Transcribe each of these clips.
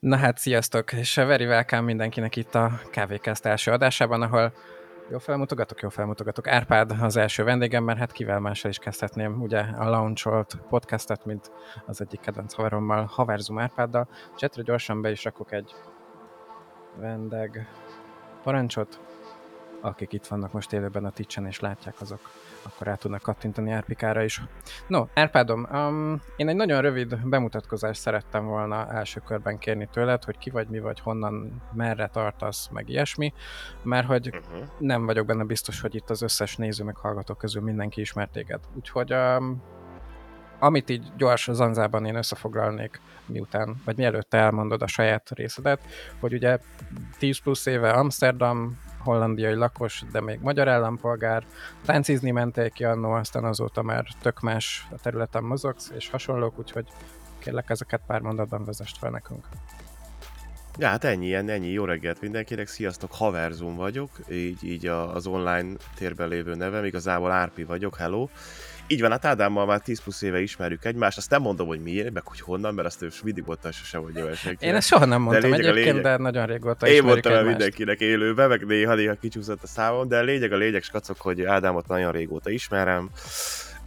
Na hát, sziasztok, és very welcome mindenkinek itt a Kávékászt első adásában, ahol jó felmutogatok, jó felmutogatok. Árpád az első vendégem, mert hát kivel mással is kezdhetném, ugye a launcholt podcastet, mint az egyik kedvenc haverommal, Haverzum Árpáddal. Csetre gyorsan be is rakok egy vendeg parancsot, akik itt vannak most élőben a Twitch-en és látják azok akkor rá tudnak kattintani Árpikára is. No, Árpádom, um, én egy nagyon rövid bemutatkozást szerettem volna első körben kérni tőled, hogy ki vagy, mi vagy, honnan, merre tartasz, meg ilyesmi, mert hogy uh-huh. nem vagyok benne biztos, hogy itt az összes néző meg hallgató közül mindenki ismert téged. Úgyhogy um, amit így gyors zanzában én összefoglalnék miután, vagy mielőtt elmondod a saját részedet, hogy ugye 10 plusz éve Amsterdam, hollandiai lakos, de még magyar állampolgár. Táncizni mentél ki annó, aztán azóta már tök más a területen mozogsz, és hasonlók, úgyhogy kérlek ezeket pár mondatban vezest fel nekünk. Ja, hát ennyi, ennyi. Jó reggelt mindenkinek, sziasztok, Haverzum vagyok, így, így az online térben lévő nevem, igazából Árpi vagyok, hello. Így van, hát Ádámmal már 10 plusz éve ismerjük egymást, azt nem mondom, hogy miért, meg hogy honnan, mert azt ő mindig mondta, sose hogy olyan senki. Én ezt soha nem mondtam de egyébként, lényeg... de nagyon régóta Én mondtam el mindenkinek élőben, meg néha-néha kicsúszott a számom, de a lényeg a lényeg, skacok, hogy Ádámot nagyon régóta ismerem.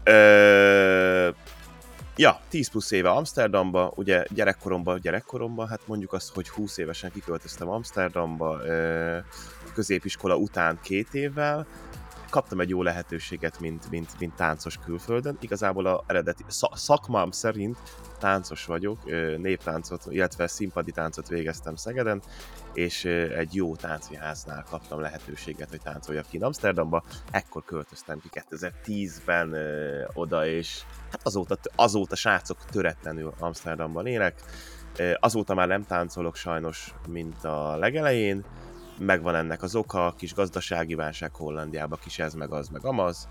Ö... Ja, 10 plusz éve Amsterdamba, ugye gyerekkoromban, gyerekkoromban, hát mondjuk azt, hogy 20 évesen kiköltöztem Amsterdamba, középiskola után két évvel, kaptam egy jó lehetőséget, mint, mint, mint táncos külföldön. Igazából a eredeti szakmám szerint táncos vagyok, néptáncot, illetve színpadi táncot végeztem Szegeden, és egy jó táncviháznál kaptam lehetőséget, hogy táncoljak ki Amsterdamba. Ekkor költöztem ki 2010-ben oda, és hát azóta, azóta srácok töretlenül Amsterdamban élek. Azóta már nem táncolok sajnos, mint a legelején, megvan ennek az oka, kis gazdasági válság Hollandiában, kis ez, meg az, meg amaz.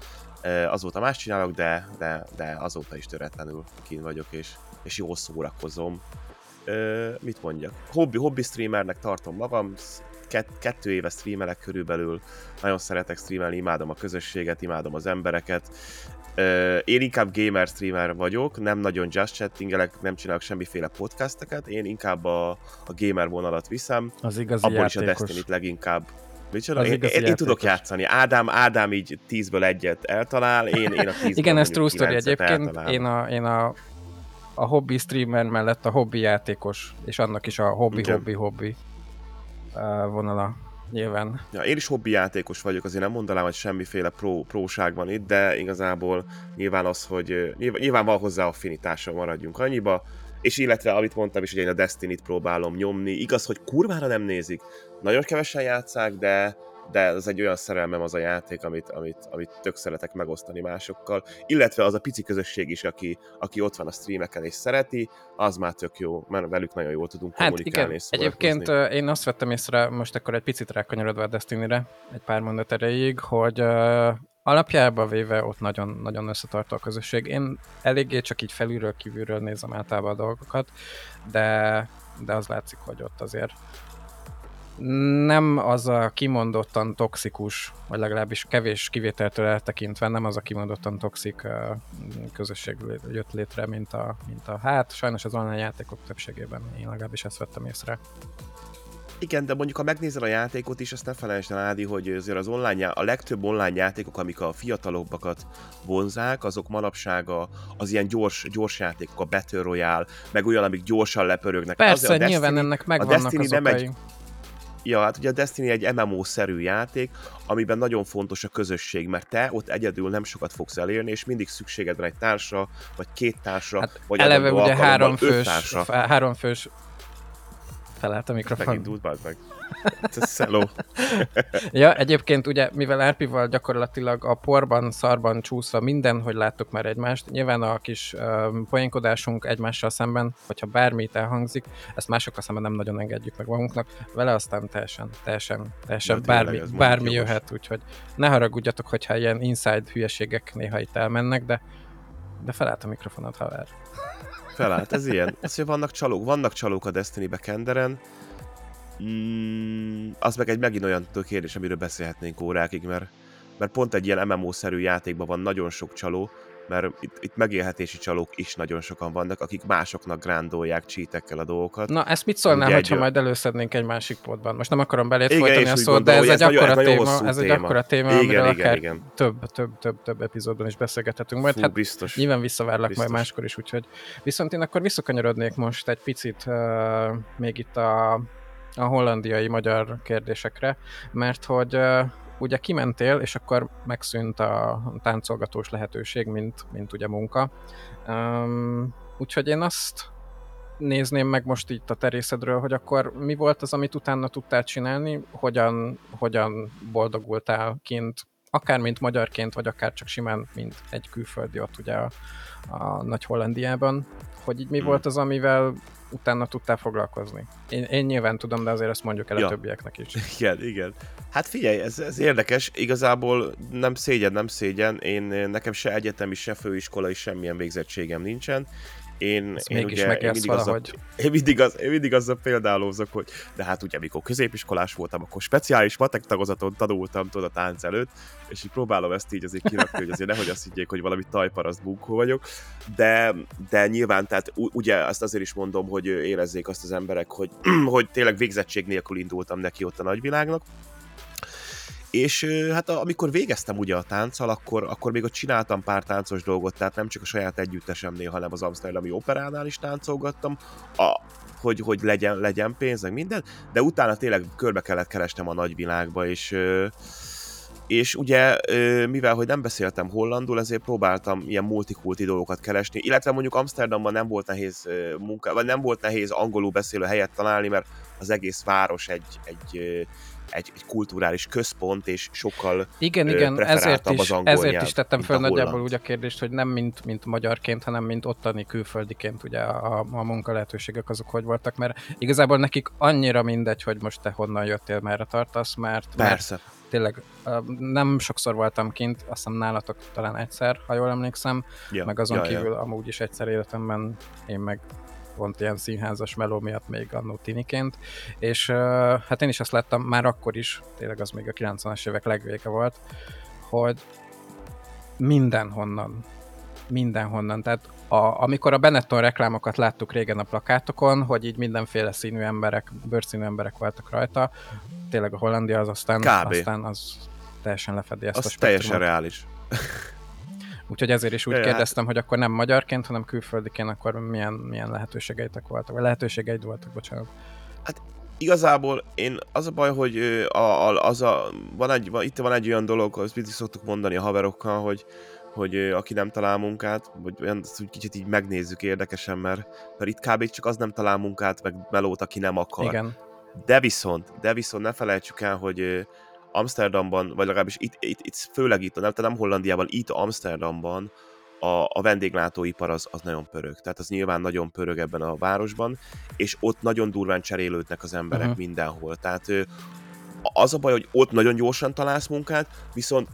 Azóta más csinálok, de, de, de azóta is töretlenül kín vagyok, és, és jól szórakozom. Mit mondjak? Hobby, hobby streamernek tartom magam, kett, kettő éve streamelek körülbelül, nagyon szeretek streamelni, imádom a közösséget, imádom az embereket, én inkább gamer streamer vagyok, nem nagyon just chattingelek, nem csinálok semmiféle podcasteket, én inkább a, a gamer vonalat viszem. Az igazi Abból játékos. is a Destiny-t leginkább. Micsoda? Én, én, én tudok játszani. Ádám, Ádám így tízből egyet eltalál, én, én a tízből Igen, ez true story egyébként. Én a, én a, a hobby streamer mellett a hobby játékos, és annak is a hobby-hobby-hobby vonala nyilván. Ja, én is hobbi játékos vagyok, azért nem mondanám, hogy semmiféle pro, próság van itt, de igazából nyilván az, hogy nyilván, nyilván van hozzá affinitása, maradjunk annyiba, és illetve, amit mondtam is, hogy én a Destiny-t próbálom nyomni. Igaz, hogy kurvára nem nézik, nagyon kevesen játszák, de de ez egy olyan szerelmem az a játék, amit, amit, amit tök szeretek megosztani másokkal, illetve az a pici közösség is, aki, aki ott van a streameken és szereti, az már tök jó, mert velük nagyon jól tudunk hát kommunikálni igen. és Egyébként én azt vettem észre, most akkor egy picit rákanyarodva a Destiny-re, egy pár mondat erejéig, hogy uh, alapjában véve ott nagyon, nagyon összetartó a közösség. Én eléggé csak így felülről, kívülről nézem általában a dolgokat, de, de az látszik, hogy ott azért nem az a kimondottan toxikus, vagy legalábbis kevés kivételtől eltekintve nem az a kimondottan toxik közösség jött létre, mint a, mint a hát, sajnos az online játékok többségében én legalábbis ezt vettem észre. Igen, de mondjuk ha megnézel a játékot is, azt ne felejtsd el, Ádi, hogy azért az online, a legtöbb online játékok, amik a fiatalobbakat vonzák, azok manapság az ilyen gyors, gyors játékok, a Battle Royale, meg olyan, amik gyorsan lepörögnek. Persze, az, a Destiny, nyilván ennek megvannak a Destiny az nem egy, Ja, hát ugye a Destiny egy MMO-szerű játék, amiben nagyon fontos a közösség, mert te ott egyedül nem sokat fogsz elérni, és mindig szükséged van egy társra, vagy két társra, hát vagy eleve ugye három fős, fős felállt a mikrofon. Megint út, meg. Hello. ja, egyébként ugye, mivel Árpival gyakorlatilag a porban, szarban csúszva minden, hogy láttuk már egymást, nyilván a kis um, poénkodásunk egymással szemben, hogyha bármit elhangzik, ezt másokkal szemben nem nagyon engedjük meg magunknak, vele aztán teljesen, teljesen, teljesen bármi, bármi jöhet, úgyhogy ne haragudjatok, hogyha ilyen inside hülyeségek néha itt elmennek, de, de felállt a mikrofonot, haver. Felállt, ez ilyen. Ez, hogy vannak csalók, vannak csalók a Destiny-be Kenderen, Mm, az meg egy megint olyan kérdés, amiről beszélhetnénk órákig, mert, mert pont egy ilyen MMO-szerű játékban van nagyon sok csaló, mert itt, itt megélhetési csalók is nagyon sokan vannak, akik másoknak grándolják csítekkel a dolgokat. Na, ezt mit szólnál, Ugye hogyha egy... majd előszednénk egy másik podban? Most nem akarom belét igen, folytani a szót, de ez egy, akkora téma, ez egy akkora téma, igen, amiről igen, akár igen. Több, több, több, több epizódban is beszélgethetünk majd. Fú, hát biztos. Nyilván visszavárlak biztos. majd máskor is, úgyhogy viszont én akkor visszakanyarodnék most egy picit uh, még itt a, a hollandiai magyar kérdésekre, mert hogy uh, ugye kimentél, és akkor megszűnt a táncolgatós lehetőség, mint, mint ugye munka. Um, úgyhogy én azt nézném meg most itt a terészedről, hogy akkor mi volt az, amit utána tudtál csinálni, hogyan, hogyan boldogultál kint, akár mint magyarként, vagy akár csak simán, mint egy külföldi ott ugye a, a Nagy Hollandiában, hogy így mi hmm. volt az, amivel utána tudtál foglalkozni. Én, én nyilván tudom, de azért ezt mondjuk el ja. a többieknek is. Igen, igen. Hát figyelj, ez, ez érdekes, igazából nem szégyen, nem szégyen, én nekem se egyetemi, se főiskolai semmilyen végzettségem nincsen, én, Ezt én ugye, én mindig, azzal, én, mindig az, én mindig azzal példálózok, hogy de hát ugye amikor középiskolás voltam, akkor speciális matek tagozaton tanultam tudod a tánc előtt, és így próbálom ezt így azért kirakni, hogy azért nehogy azt higgyék, hogy valami tajparaszt bunkó vagyok, de, de nyilván, tehát ugye azt azért is mondom, hogy érezzék azt az emberek, hogy, hogy tényleg végzettség nélkül indultam neki ott a nagyvilágnak, és hát amikor végeztem ugye a tánccal, akkor, akkor még ott csináltam pár táncos dolgot, tehát nem csak a saját együttesemnél, hanem az Amsterdami Operánál is táncolgattam, a, hogy, hogy legyen, legyen pénz, meg minden, de utána tényleg körbe kellett kerestem a nagyvilágba, és és ugye, mivel hogy nem beszéltem hollandul, ezért próbáltam ilyen multikulti dolgokat keresni, illetve mondjuk Amsterdamban nem volt nehéz munka, vagy nem volt nehéz angolul beszélő helyet találni, mert az egész város egy, egy egy, egy kulturális központ, és sokkal Igen, igen, ezért is, az ezért nyelv, is tettem fel nagyjából úgy a kérdést, hogy nem mint, mint magyarként, hanem mint ottani külföldiként ugye a, a munka lehetőségek azok hogy voltak, mert igazából nekik annyira mindegy, hogy most te honnan jöttél, merre tartasz, mert, Persze. mert tényleg nem sokszor voltam kint, azt hiszem nálatok talán egyszer, ha jól emlékszem, ja, meg azon ja, kívül ja. amúgy is egyszer életemben én meg pont ilyen színházas meló miatt még annó tiniként, és hát én is azt láttam már akkor is, tényleg az még a 90-es évek legvége volt, hogy mindenhonnan, mindenhonnan, tehát a, amikor a Benetton reklámokat láttuk régen a plakátokon, hogy így mindenféle színű emberek, bőrszínű emberek voltak rajta, tényleg a Hollandia az aztán, Kb. aztán az teljesen lefedi ezt az a spektrumot. teljesen reális. Úgyhogy ezért is úgy ja, kérdeztem, hogy akkor nem magyarként, hanem külföldiként, akkor milyen, milyen lehetőségeitek voltak, vagy lehetőségeid voltak, bocsánat. Hát igazából én az a baj, hogy a, a, az a, van egy, van, itt van egy olyan dolog, azt mindig szoktuk mondani a haverokkal, hogy, hogy aki nem talál munkát, vagy olyan, hogy kicsit így megnézzük érdekesen, mert, mert itt kb. csak az nem talál munkát, meg melót, aki nem akar. Igen. De viszont, de viszont ne felejtsük el, hogy Amsterdamban, vagy legalábbis itt, itt, itt főleg itt, nem, nem Hollandiában, itt Amsterdamban a, a vendéglátóipar az, az nagyon pörög. Tehát az nyilván nagyon pörög ebben a városban, és ott nagyon durván cserélődnek az emberek uh-huh. mindenhol. Tehát az a baj, hogy ott nagyon gyorsan találsz munkát, viszont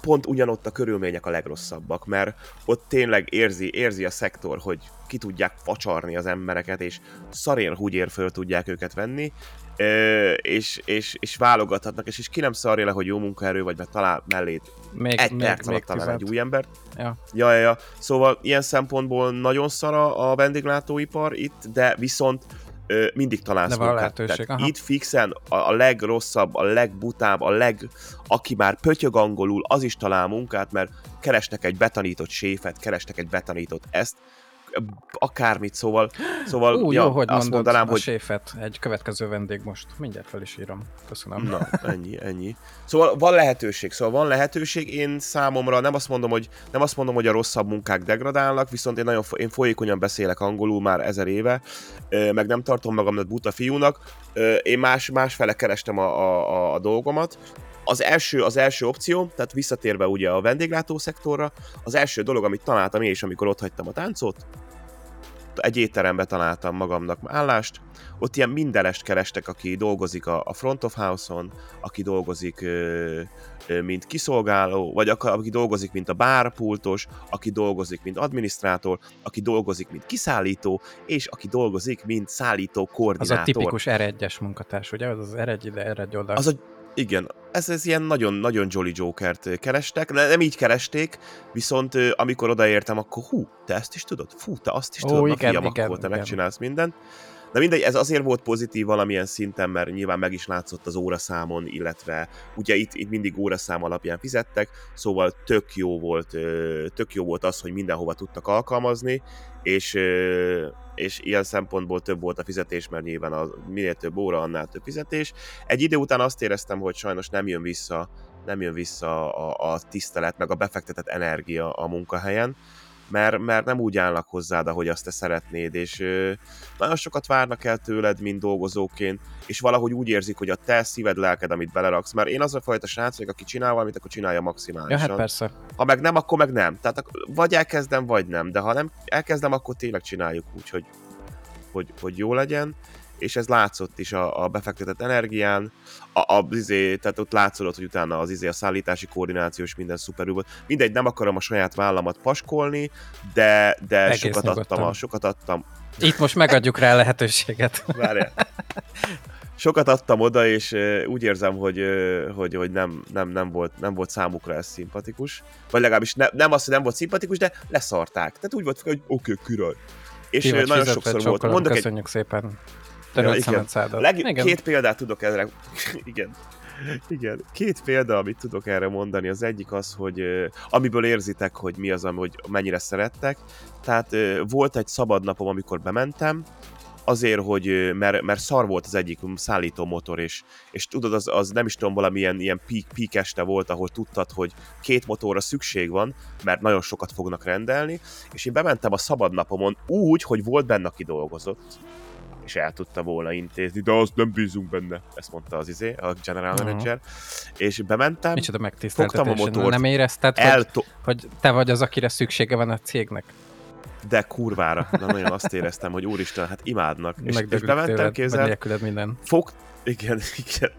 pont ugyanott a körülmények a legrosszabbak, mert ott tényleg érzi, érzi a szektor, hogy ki tudják facsarni az embereket, és szarér húgyér föl tudják őket venni, és, és, és válogathatnak, és, és ki nem szarja le, hogy jó munkaerő vagy, mert talál mellét még, egy még, perc alatt talál egy új embert. Ja. ja. Ja, ja, Szóval ilyen szempontból nagyon szara a vendéglátóipar itt, de viszont ö, mindig találsz de munkát. Tehát itt fixen a, a legrosszabb, a legbutább, a leg, aki már pötyög angolul, az is talál munkát, mert keresnek egy betanított séfet, keresnek egy betanított ezt, akármit, szóval, szóval Ú, ja, jó, hogy azt mondanám, a hogy... séfet, egy következő vendég most. Mindjárt fel is írom. Köszönöm. Na, ennyi, ennyi. Szóval van lehetőség, szóval van lehetőség. Én számomra nem azt mondom, hogy, nem azt mondom, hogy a rosszabb munkák degradálnak, viszont én nagyon én folyékonyan beszélek angolul már ezer éve, meg nem tartom magamat buta fiúnak. Én más, másfele kerestem a, a, a dolgomat, az első, az első opció, tehát visszatérve ugye a vendéglátó szektorra, az első dolog, amit találtam én is, amikor ott hagytam a táncot, egy étterembe találtam magamnak állást, ott ilyen mindenest kerestek, aki dolgozik a, a front of house-on, aki dolgozik ö, ö, mint kiszolgáló, vagy aki dolgozik, mint a bárpultos, aki dolgozik, mint adminisztrátor, aki dolgozik, mint kiszállító, és aki dolgozik, mint szállító koordinátor. Az a tipikus R1-es munkatárs, ugye? Az az R1 ide, R1 oda. Az a Igen, ez, ez ilyen nagyon-nagyon Jolly Jokert kerestek, nem így keresték, viszont amikor odaértem, akkor hú, te ezt is tudod? Fú, te azt is Ó, tudod? Na, igen, fiam, igen, akkor te igen. megcsinálsz mindent. De mindegy, ez azért volt pozitív valamilyen szinten, mert nyilván meg is látszott az óraszámon, illetve ugye itt, itt mindig óraszám alapján fizettek, szóval tök jó volt, tök jó volt az, hogy mindenhova tudtak alkalmazni, és, és ilyen szempontból több volt a fizetés, mert nyilván a, minél több óra, annál több fizetés. Egy idő után azt éreztem, hogy sajnos nem jön vissza, nem jön vissza a, a tisztelet, meg a befektetett energia a munkahelyen, mert, mert nem úgy állnak hozzád, ahogy azt te szeretnéd, és ö, nagyon sokat várnak el tőled, mint dolgozóként, és valahogy úgy érzik, hogy a te szíved, lelked, amit beleraksz, mert én az a fajta srác vagyok, aki csinál valamit, akkor csinálja Ja, maximálisan. hát persze. Ha meg nem, akkor meg nem. Tehát vagy elkezdem, vagy nem. De ha nem elkezdem, akkor tényleg csináljuk úgy, hogy, hogy, hogy jó legyen. És ez látszott is a, a befektetett energián, a, a izé, tehát ott látszódott, hogy utána az izé, a szállítási koordinációs minden szuperül volt. Mindegy, nem akarom a saját vállamat paskolni, de, de Egész sokat adtam, nyugodtan. a, sokat adtam, Itt most megadjuk rá a lehetőséget. Várjál. Sokat adtam oda, és úgy érzem, hogy, hogy, hogy nem, nem, nem, volt, nem volt számukra ez szimpatikus. Vagy legalábbis ne, nem az, hogy nem volt szimpatikus, de leszarták. Tehát úgy volt, hogy oké, okay, király. És vagy nagyon sokszor volt. Mondok egy, köszönjük Ja, igen. szádat. leg, Igen. két példát tudok erre. igen. Igen, két példa, amit tudok erre mondani. Az egyik az, hogy amiből érzitek, hogy mi az, hogy mennyire szerettek. Tehát volt egy szabad napom, amikor bementem, azért, hogy, mert, mert szar volt az egyik szállító motor, és, és tudod, az, az nem is tudom, valamilyen ilyen peak, peak este volt, ahol tudtad, hogy két motorra szükség van, mert nagyon sokat fognak rendelni, és én bementem a szabad napomon úgy, hogy volt benne, aki dolgozott, és el tudta volna intézni, de azt nem bízunk benne, ezt mondta az izé, a general manager, és bementem, Micsoda Fogtam a motort, Nem érezted, hogy, elto- hogy te vagy az, akire szüksége van a cégnek? de kurvára, na nagyon azt éreztem, hogy úristen, hát imádnak, és, és Megdöglik bementem, nélküled minden. fog, igen, igen,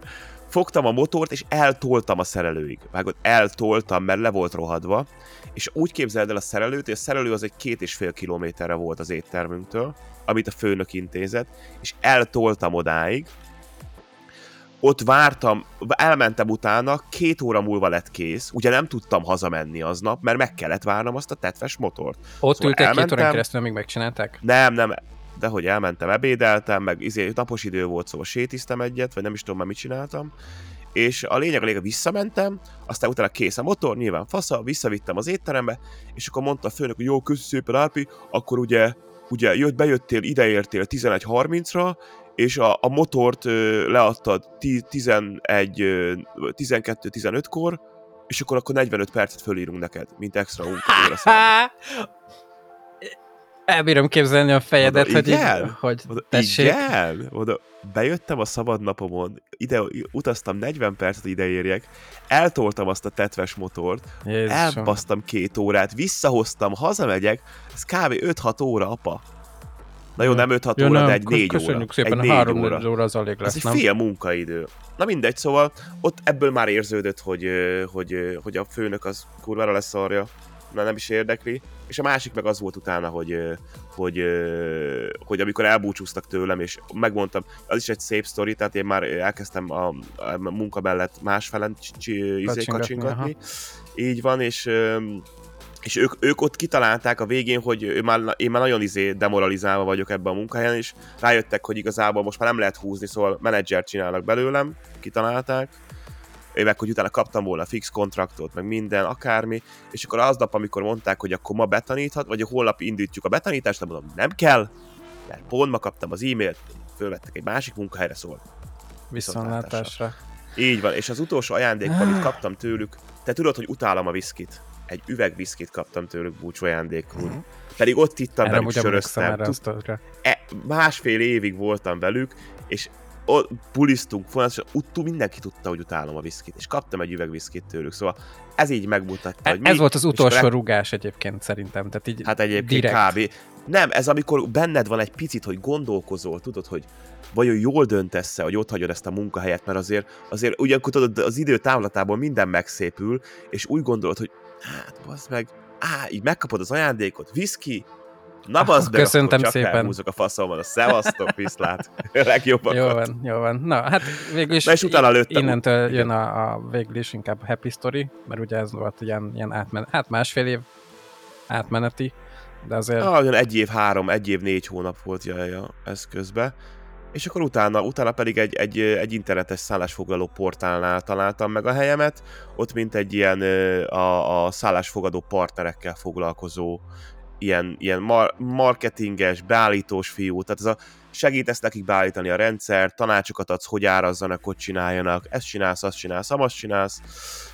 fogtam a motort, és eltoltam a szerelőig. Vágod, eltoltam, mert le volt rohadva, és úgy képzeld el a szerelőt, hogy a szerelő az egy két és fél kilométerre volt az éttermünktől, amit a főnök intézett, és eltoltam odáig, ott vártam, elmentem utána, két óra múlva lett kész, ugye nem tudtam hazamenni aznap, mert meg kellett várnom azt a tetves motort. Ott Szóval ültél két elmentem- órán keresztül, amíg megcsinálták? Nem, nem, de hogy elmentem, ebédeltem, meg izé, napos idő volt, szóval sétiztem egyet, vagy nem is tudom már mit csináltam, és a lényeg a lényeg, visszamentem, aztán utána kész a motor, nyilván fasza, visszavittem az étterembe, és akkor mondta a főnök, hogy jó, köszi szépen, Árpi, akkor ugye, ugye jött, bejöttél, ideértél 11.30-ra, és a, a motort ö, leadtad ti- 11, ö, 12-15-kor, és akkor akkor 45 percet fölírunk neked, mint extra munkaóra! Elbírom képzelni a fejedet, Oda, hogy, így, igen? hogy Oda, tessék. igen, oda bejöttem a szabad napomon, ide utaztam 40 percet, hogy ide érjek, eltoltam azt a tetves motort, Jézusom. elbasztam két órát, visszahoztam, hazamegyek, ez kb. 5-6 óra, apa. Na jó, nem 5-6 Ja, óra, nem, de egy kö- 4 óra. Köszönjük szépen, egy a négy három óra. óra az Ez lesz, egy nem? fél munkaidő. Na mindegy, szóval ott ebből már érződött, hogy, hogy, hogy a főnök az kurvára lesz arja, na nem is érdekli. És a másik meg az volt utána, hogy, hogy, hogy amikor elbúcsúztak tőlem, és megmondtam, az is egy szép sztori, tehát én már elkezdtem a, a munka mellett másfelen izé, Kacsingatni. Így van, és és ők, ők ott kitalálták a végén, hogy ő már, én már nagyon izé demoralizálva vagyok ebben a munkahelyen, és rájöttek, hogy igazából most már nem lehet húzni, szóval menedzsert csinálnak belőlem, kitalálták, én meg, hogy utána kaptam volna fix kontraktot, meg minden, akármi, és akkor aznap, amikor mondták, hogy akkor ma betaníthat, vagy holnap indítjuk a betanítást, de mondom, nem kell, mert pont ma kaptam az e-mailt, fölvettek egy másik munkahelyre, szóval Viszontlátásra. így van, és az utolsó ajándék, amit kaptam tőlük, te tudod, hogy utálom a viszkit. Egy üveg viszkit kaptam tőlük búcsú ajándékul. Pedig ott ittam Erre velük, söröztem. Tud- a e, másfél évig voltam velük, és ott bulisztunk folyamatosan, ut- mindenki tudta, hogy utálom a viszkit, és kaptam egy üveg viszkit tőlük, szóval ez így megmutatta, hogy mi, Ez volt az utolsó akkor rugás egyébként szerintem. Tehát így Hát egyébként direkt. kb. Nem, ez amikor benned van egy picit, hogy gondolkozol, tudod, hogy vajon jól döntesz-e, hogy ott hagyod ezt a munkahelyet, mert azért, azért ugyanakkor tudod, az idő távlatából minden megszépül, és úgy gondolod, hogy hát, bazd meg, á, így megkapod az ajándékot, viszki, Na bazd meg, Köszöntem akkor csak szépen. elhúzok a faszomban, a szevasztok, viszlát. Legjobbakat. Jó van, jó van. Na, hát végül is Na és utána lőttem. innentől Igen. jön a, a végül is inkább happy story, mert ugye ez volt ilyen, ilyen átmen, hát másfél év átmeneti, de azért Ah, olyan egy év három, egy év négy hónap volt ja, ja, ez közben. És akkor utána, utána pedig egy, egy, egy internetes szállásfoglaló portálnál találtam meg a helyemet, ott mint egy ilyen a, a szállásfogadó partnerekkel foglalkozó ilyen, ilyen mar- marketinges, beállítós fiú, tehát ez a segítesz nekik beállítani a rendszer, tanácsokat adsz, hogy árazzanak, hogy csináljanak, ezt csinálsz, azt csinálsz, azt csinálsz,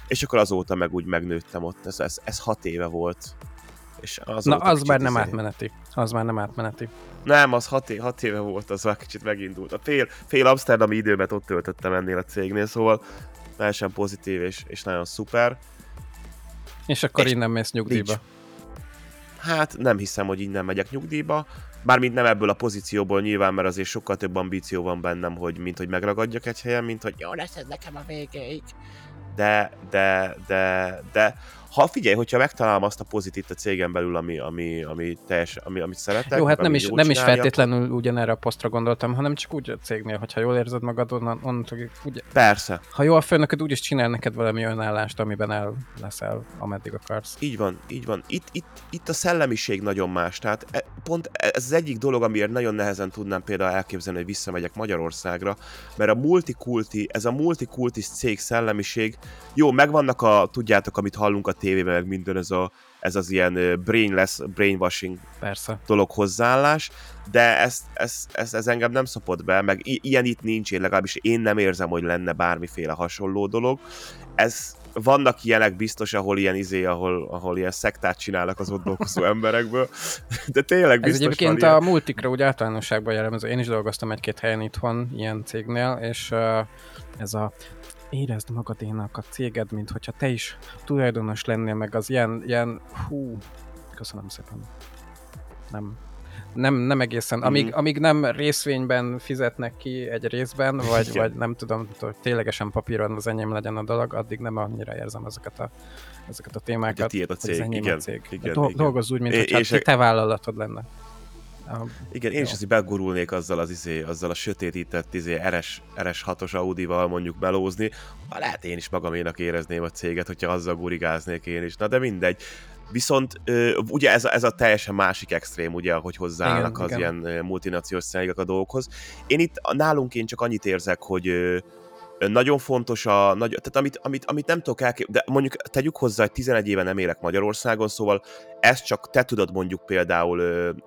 és akkor azóta meg úgy megnőttem ott, ez, ez, ez hat éve volt. És Na, az már nem izé- átmeneti. Az már nem átmeneti. nem, az hat, é- hat éve volt, az már kicsit megindult. A fél, fél amsterdami időmet ott töltöttem ennél a cégnél, szóval teljesen pozitív és, és nagyon szuper. És akkor És innen mész nyugdíjba. nincs. Hát nem hiszem, hogy innen megyek nyugdíjba, bármint nem ebből a pozícióból nyilván, mert azért sokkal több ambíció van bennem, hogy mint hogy megragadjak egy helyen, mint hogy jó lesz ez nekem a végéig. De, de, de, de, ha figyelj, hogyha megtalálom azt a pozitív a cégem belül, ami, ami, ami, teljes, ami amit szeretek, Jó, hát nem is, nem is feltétlenül ugyanerre a posztra gondoltam, hanem csak úgy a cégnél, hogyha jól érzed magad, onnan, onnantól, ugye, Persze, ha jó a főnököd, úgyis csinál neked valami önállást, amiben el leszel, ameddig akarsz. Így van, így van. Itt, itt, itt a szellemiség nagyon más. Tehát e- pont ez az egyik dolog, amiért nagyon nehezen tudnám például elképzelni, hogy visszamegyek Magyarországra, mert a multikulti, ez a multikultis cég szellemiség, jó, megvannak a, tudjátok, amit hallunk a tévében, meg minden ez, a, ez az ilyen brainless, brainwashing Persze. dolog hozzáállás, de ez, ez, ez, ez engem nem szopott be, meg i- ilyen itt nincs, én legalábbis én nem érzem, hogy lenne bármiféle hasonló dolog. Ez, vannak ilyenek biztos, ahol ilyen izé, ahol, ahol ilyen szektát csinálnak az ott dolgozó emberekből, de tényleg Ez biztos egyébként van a ilyen. multikra úgy általánosságban jellemző. Én is dolgoztam egy-két helyen itthon, ilyen cégnél, és ez a érezd magadénak a céged, mint hogyha te is tulajdonos lennél, meg az ilyen, ilyen hú, köszönöm szépen. Nem, nem, nem egészen. Amíg, Mhm. amíg nem részvényben fizetnek ki egy részben, vagy, Igen. vagy nem tudom, hogy ténylegesen papíron az enyém legyen a dolog, addig nem annyira érzem ezeket a, ezeket a Hogy a témákat. tiéd a hogy az cég, enyém igen, a cég. igen, Do- igen. Dolgozz úgy, mint É- hogyha és a- te vállalatod lenne. A, Igen, én is Jó. azért begurulnék azzal az izé, azzal a sötétített izé RS, RS6-os Audi-val mondjuk melózni. Ha lehet én is magaménak érezném a céget, hogyha azzal gurigáznék én is. Na de mindegy. Viszont ugye ez a, ez a teljesen másik extrém, ugye, hogy hozzáállnak Igen, az igen. ilyen ö, multinaciós cégek a dolgokhoz. Én itt nálunk én csak annyit érzek, hogy nagyon fontos a, nagy, tehát amit, amit, amit nem tudok elképzelni, de mondjuk tegyük hozzá, hogy 11 éve nem élek Magyarországon, szóval ezt csak te tudod mondjuk például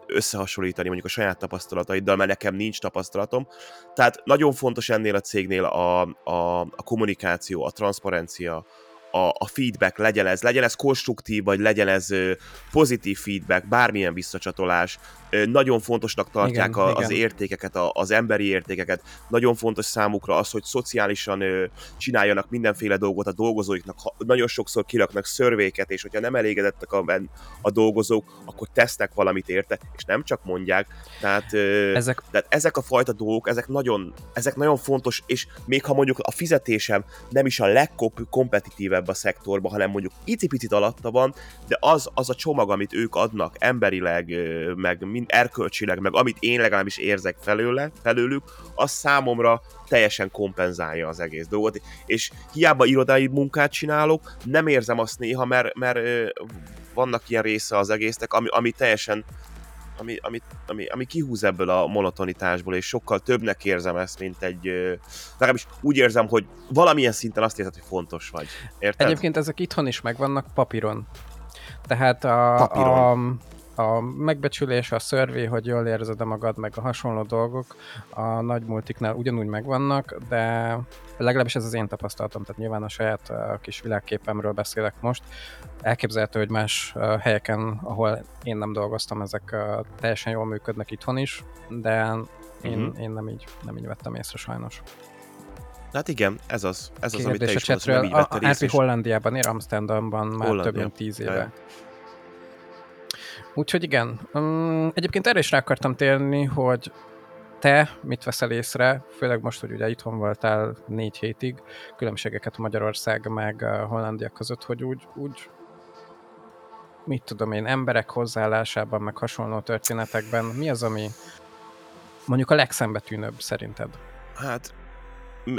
összehasonlítani mondjuk a saját tapasztalataiddal, mert nekem nincs tapasztalatom. Tehát nagyon fontos ennél a cégnél a, a, a kommunikáció, a transzparencia, a, a feedback legyen ez, legyen ez konstruktív, vagy legyen ez pozitív feedback, bármilyen visszacsatolás. Nagyon fontosnak tartják Igen, a, az igen. értékeket, a, az emberi értékeket. Nagyon fontos számukra az, hogy szociálisan ö, csináljanak mindenféle dolgot a dolgozóiknak. Ha, nagyon sokszor kiraknak szörvéket, és hogyha nem elégedettek a, a dolgozók, akkor tesznek valamit érte, és nem csak mondják. Tehát, ö, ezek tehát ezek a fajta dolgok, ezek nagyon, ezek nagyon fontos, és még ha mondjuk a fizetésem nem is a legkompetitívebb a szektorban, hanem mondjuk icipicit alatta van, de az, az a csomag, amit ők adnak emberileg, meg mind erkölcsileg, meg amit én legalábbis érzek felőle, felőlük, az számomra teljesen kompenzálja az egész dolgot, és hiába irodai munkát csinálok, nem érzem azt néha, mert, mert vannak ilyen része az egésznek, ami, ami teljesen ami, ami, ami, ami kihúz ebből a monotonitásból, és sokkal többnek érzem ezt, mint egy... Legalábbis úgy érzem, hogy valamilyen szinten azt érzed, hogy fontos vagy. Érted? Egyébként ezek itthon is megvannak papíron. Tehát a, Papíron. a, a megbecsülés, a szörvé, hogy jól érzed magad, meg a hasonló dolgok a nagy multiknál ugyanúgy megvannak, de legalábbis ez az én tapasztalatom, tehát nyilván a saját uh, kis világképemről beszélek most. Elképzelhető, hogy más helyeken, ahol én nem dolgoztam, ezek teljesen jól működnek itthon is, de én, Mhm. én nem, így, nem így vettem észre sajnos. Hát igen, ez az. Ez az, amit te Kérdés a is mondasz, nem így A, vetted a észre, RP Hollandiában ér, Amsterdamban már Hollandia. több mint tíz éve. Ja. Úgyhogy igen. Um, egyébként erre is rá akartam térni, hogy te mit veszel észre, főleg most, hogy ugye itthon voltál négy hétig, különbségeket Magyarország meg Hollandia között, hogy úgy, úgy mit tudom én, emberek hozzáállásában, meg hasonló történetekben, mi az, ami mondjuk a legszembetűnőbb szerinted? Hát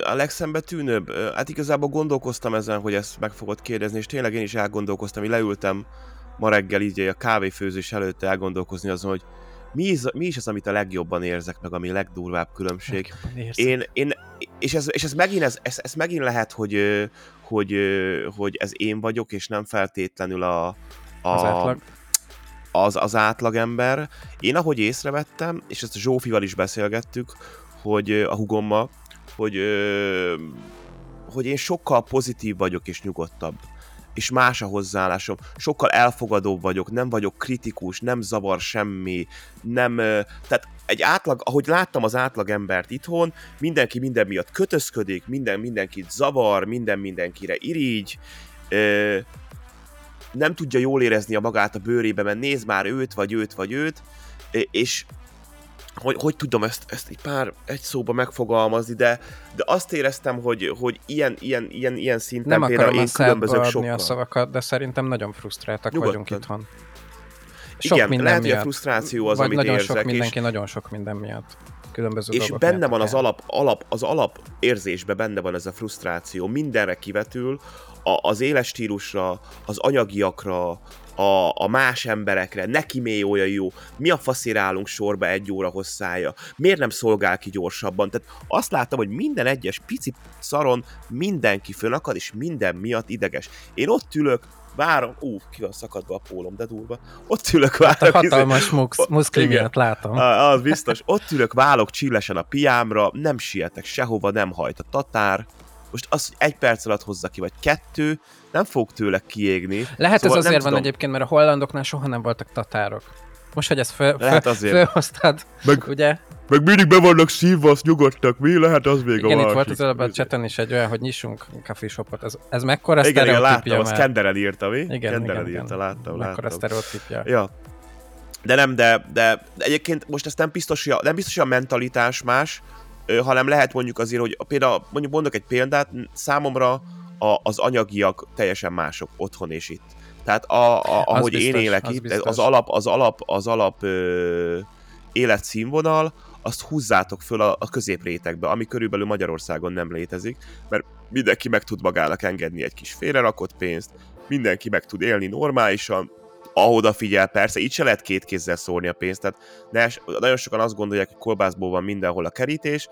a legszembetűnőbb? Hát igazából gondolkoztam ezen, hogy ezt meg fogod kérdezni, és tényleg én is elgondolkoztam, hogy leültem ma reggel így a kávéfőzés előtt elgondolkozni azon, hogy mi is, mi is az, amit a legjobban érzek, meg ami a legdurvább különbség. Én, én, és ez, és ez, megint, ez, ez, ez megint lehet, hogy, hogy, hogy ez én vagyok, és nem feltétlenül a, a az átlag az, az átlagember. Én ahogy észrevettem, és ezt a Zsófival is beszélgettük, hogy a hugommal, hogy, hogy én sokkal pozitív vagyok és nyugodtabb és más a hozzáállásom. Sokkal elfogadóbb vagyok, nem vagyok kritikus, nem zavar semmi, nem... Tehát egy átlag, ahogy láttam az átlag embert itthon, mindenki minden miatt kötözködik, minden mindenkit zavar, minden mindenkire irigy, nem tudja jól érezni a magát a bőrébe, mert néz már őt, vagy őt, vagy őt, és hogy, hogy tudom ezt, ezt egy pár egy szóba megfogalmazni, de, de azt éreztem, hogy, hogy ilyen, ilyen, ilyen, ilyen szinten Nem például én különbözök sokkal. a szavakat, de szerintem nagyon frusztráltak Nyugodtan. vagyunk itthon. Sok Igen, minden lehet, miatt. hogy a frusztráció az, Vagy amit nagyon érzek. sok mindenki, és, nagyon sok minden miatt. Különböző és benne miatt van az alap, alap, az alap érzésben benne van ez a frusztráció. Mindenre kivetül, a, az éles stílusra, az anyagiakra, a, a más emberekre, neki mély olyan jó, mi a faszért állunk sorba egy óra hosszája, miért nem szolgál ki gyorsabban. Tehát azt láttam, hogy minden egyes pici szaron mindenki fönakad, és minden miatt ideges. Én ott ülök, várom, ú, ki van szakadva a pólom, de durva. Ott ülök, Hát a várok. izé- hatalmas mux, muszkli miatt látom. Az biztos. Ott ülök, válok csillesen a piámra, nem sietek sehova, nem hajt a tatár. Most az, hogy egy perc alatt hozza ki, vagy kettő, nem fog tőle kiégni. Lehet Szóval ez azért van tudom. egyébként, mert a hollandoknál soha nem voltak tatárok. Most, hogy ezt föl, föl, Lehet azért. fölhoztad, Meg, ugye? meg mindig be vannak szívva, azt nyugodtak, mi lehet az még Igen, a itt másik. volt az előbb a chaten is egy olyan, hogy nyissunk coffee shopot. Ez, ez mekkora Igen, igen, láttam, azt már? Kenderen írta, mi? Igen, Kenderen igen, írta, igen. láttam, Mekkora láttam. sztereotípia. Ja. De nem, de, de egyébként most ez nem biztos, hogy a, nem biztos, hogy a mentalitás más, hanem lehet mondjuk azért, hogy például, mondjuk mondok egy példát, számomra a, az anyagiak teljesen mások otthon és itt. Tehát a, a, ahogy biztos, én élek az itt, biztos. az alap, az alap, az alap ö, életszínvonal, azt húzzátok föl a, a középrétegbe, ami körülbelül Magyarországon nem létezik, mert mindenki meg tud magának engedni egy kis félrerakott pénzt, mindenki meg tud élni normálisan, ahoda figyel, persze, itt se lehet két kézzel szórni a pénzt, tehát ne, nagyon sokan azt gondolják, hogy kolbászból van mindenhol a kerítés,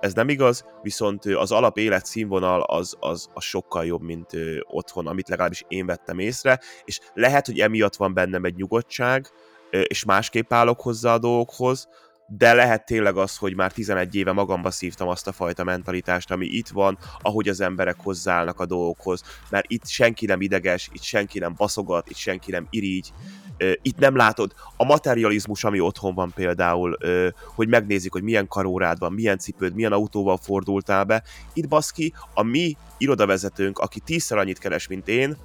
ez nem igaz, viszont az alap életszínvonal az, az, az sokkal jobb, mint otthon, amit legalábbis én vettem észre, és lehet, hogy emiatt van bennem egy nyugodtság, és másképp állok hozzá a dolgokhoz, de lehet tényleg az, hogy már 11 éve magamba szívtam azt a fajta mentalitást, ami itt van, ahogy az emberek hozzáállnak a dolgokhoz, mert itt senki nem ideges, itt senki nem baszogat, itt senki nem irigy, itt nem látod. A materializmus, ami otthon van például, hogy megnézik, hogy milyen karórád van, milyen cipőd, milyen autóval fordultál be. Itt baszki, a mi irodavezetőnk, aki tízszer annyit keres, mint én,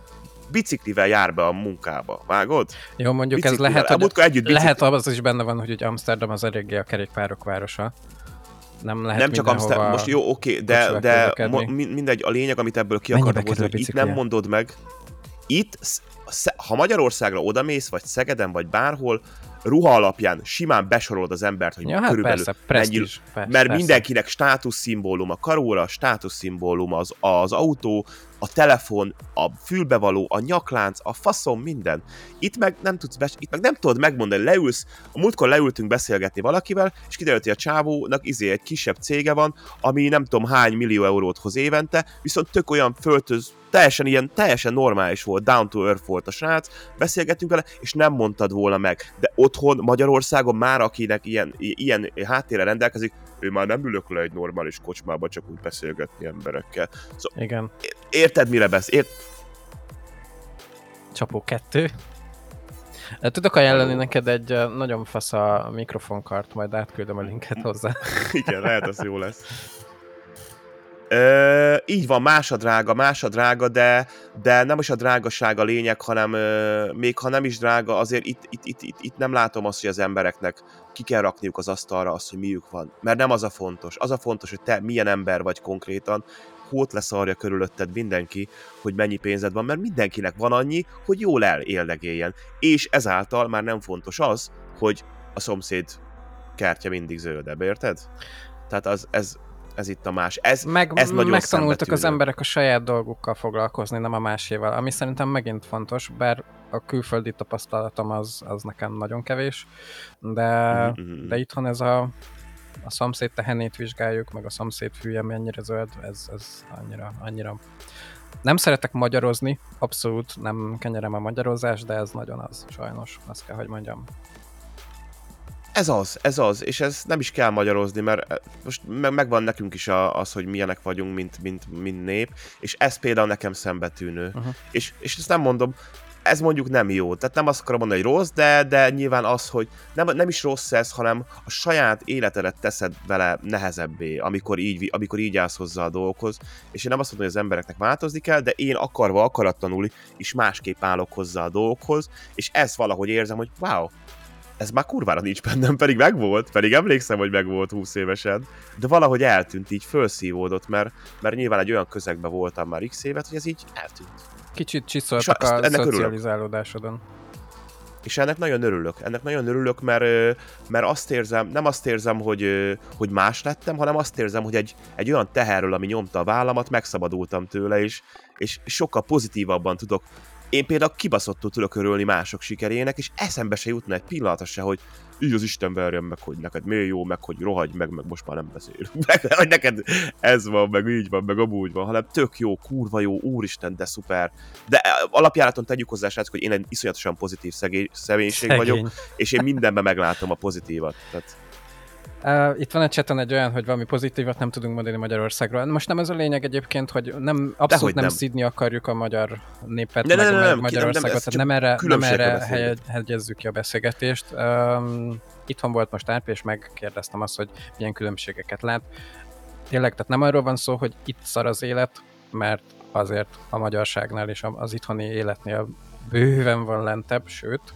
biciklivel jár be a munkába. Vágod? Jó, mondjuk ez Biciklivel. lehet, A hogy, múltkor együtt bicikli- lehet az is benne van, hogy ugye Amsterdam az eléggé a kerékpárok városa. Nem lehet nem csak. Amsterdam, most jó, oké, de, kocsival de közlekedni. mo- min- mindegy, a lényeg, amit ebből ki akartam hozni, hogy itt nem mondod meg, itt, ha Magyarországra odamész, vagy Szegeden, vagy bárhol, ruha alapján simán besorolod az embert, hogy Ja, hát körülbelül persze, mennyi. Persze, mert persze. mindenkinek státuszszimbólum a karóra, státuszszimbólum az, az autó, a telefon, a fülbevaló, a nyaklánc, a faszom, minden. Itt meg nem tudsz bes- itt meg nem tudod megmondani, leülsz, a múltkor leültünk beszélgetni valakivel, és kiderült, hogy a csávónak izé egy kisebb cége van, ami nem tudom hány millió eurót hoz évente, viszont tök olyan föltöz, teljesen ilyen, teljesen normális volt, down to earth volt a srác, beszélgettünk vele, és nem mondtad volna meg. De otthon, Magyarországon már akinek ilyen, ilyen háttérre rendelkezik, ő már nem ülök le egy normális kocsmába, csak úgy beszélgetni emberekkel. Szóval Igen. érted, mire beszél? Ért... Csapó kettő. Tudok ajánlani neked egy nagyon fasz a mikrofonkart, majd átküldöm a linket hozzá. Igen, lehet, az jó lesz. Ö, így van, más a drága, más a drága, de, de nem is a drágaság a lényeg, hanem ö, még ha nem is drága, azért itt, itt, itt, itt, itt nem látom azt, hogy az embereknek ki kell rakniuk az asztalra azt, hogy miük van. Mert nem az a fontos. Az a fontos, hogy te milyen ember vagy konkrétan, hót leszarja körülötted mindenki, hogy mennyi pénzed van, mert mindenkinek van annyi, hogy jól eléldegéljen. És ezáltal már nem fontos az, hogy a szomszéd kertje mindig zöldebb, érted? Tehát az, ez, ez itt a más. Ez, Meg, ez nagyon megtanultak az emberek a saját dolgukkal foglalkozni, nem a máséval, ami szerintem megint fontos, bár a külföldi tapasztalatom az, az nekem nagyon kevés, de, Mhm, mhm. de itthon ez a, a szomszéd tehenét vizsgáljuk, meg a szomszéd fűje mennyire zöld, ez, ez annyira, annyira nem szeretek magyarozni, abszolút nem kenyerem a magyarozás, de ez nagyon az, sajnos, azt kell, hogy mondjam. Ez az, ez az, és ez nem is kell magyarozni, mert eh, most me- megvan nekünk is a, az, hogy milyenek vagyunk, mint, mint, mint nép, és ez például nekem szembetűnő. Uh-huh. És, és ezt nem mondom, ez mondjuk nem jó. Tehát nem azt akarom mondani, hogy rossz, de, de nyilván az, hogy nem, nem is rossz ez, hanem a saját életedet teszed vele nehezebbé, amikor így, amikor így állsz hozzá a dolgokhoz. És én nem azt mondom, hogy az embereknek változni kell, de én akarva, akaratlanul is másképp állok hozzá a dolgokhoz, és ezt valahogy érzem, hogy wow, ez már kurvára nincs bennem, pedig megvolt, pedig emlékszem, hogy megvolt 20 évesen, de valahogy eltűnt, így felszívódott, mert, mert nyilván egy olyan közegben voltam már x évet, hogy ez így eltűnt. Kicsit csiszoltak a ennek örülök. szocializálódásodon. És ennek nagyon örülök. Ennek nagyon örülök, mert, mert azt érzem, nem azt érzem, hogy, hogy más lettem, hanem azt érzem, hogy egy, egy olyan teherről, ami nyomta a vállamat, megszabadultam tőle, és, és sokkal pozitívabban tudok. Én például kibaszottul tudok örülni mások sikerének, és eszembe se jutna egy pillanatra se, hogy így az Isten verjen meg, hogy neked miért jó, meg hogy rohagy meg, meg most már nem beszélünk. Meg, hogy neked ez van, meg így van, meg amúgy van, hanem tök jó, kurva jó, úristen, de szuper. De alapjáraton tegyük hozzá, srácok, hogy én egy iszonyatosan pozitív szegény, személyiség vagyok, Szegény. és én mindenben meglátom a pozitívat. Tehát, Uh, itt van egy cseten egy olyan, hogy valami pozitívat nem tudunk mondani Magyarországról. Most nem ez a lényeg egyébként, hogy nem, abszolút nem, nem. nem szidni akarjuk a magyar népet, Ne, ne, meg, ne, nem, nem, Magyarországot, nem, ez tehát nem erre, nem erre hegy- hegyezzük ki a beszélgetést. Um, itthon volt most Árpi, és megkérdeztem azt, hogy milyen különbségeket lát. Tényleg, tehát nem arról van szó, hogy itt szar az élet, mert azért a magyarságnál és az itthoni életnél bőven van lentebb, sőt,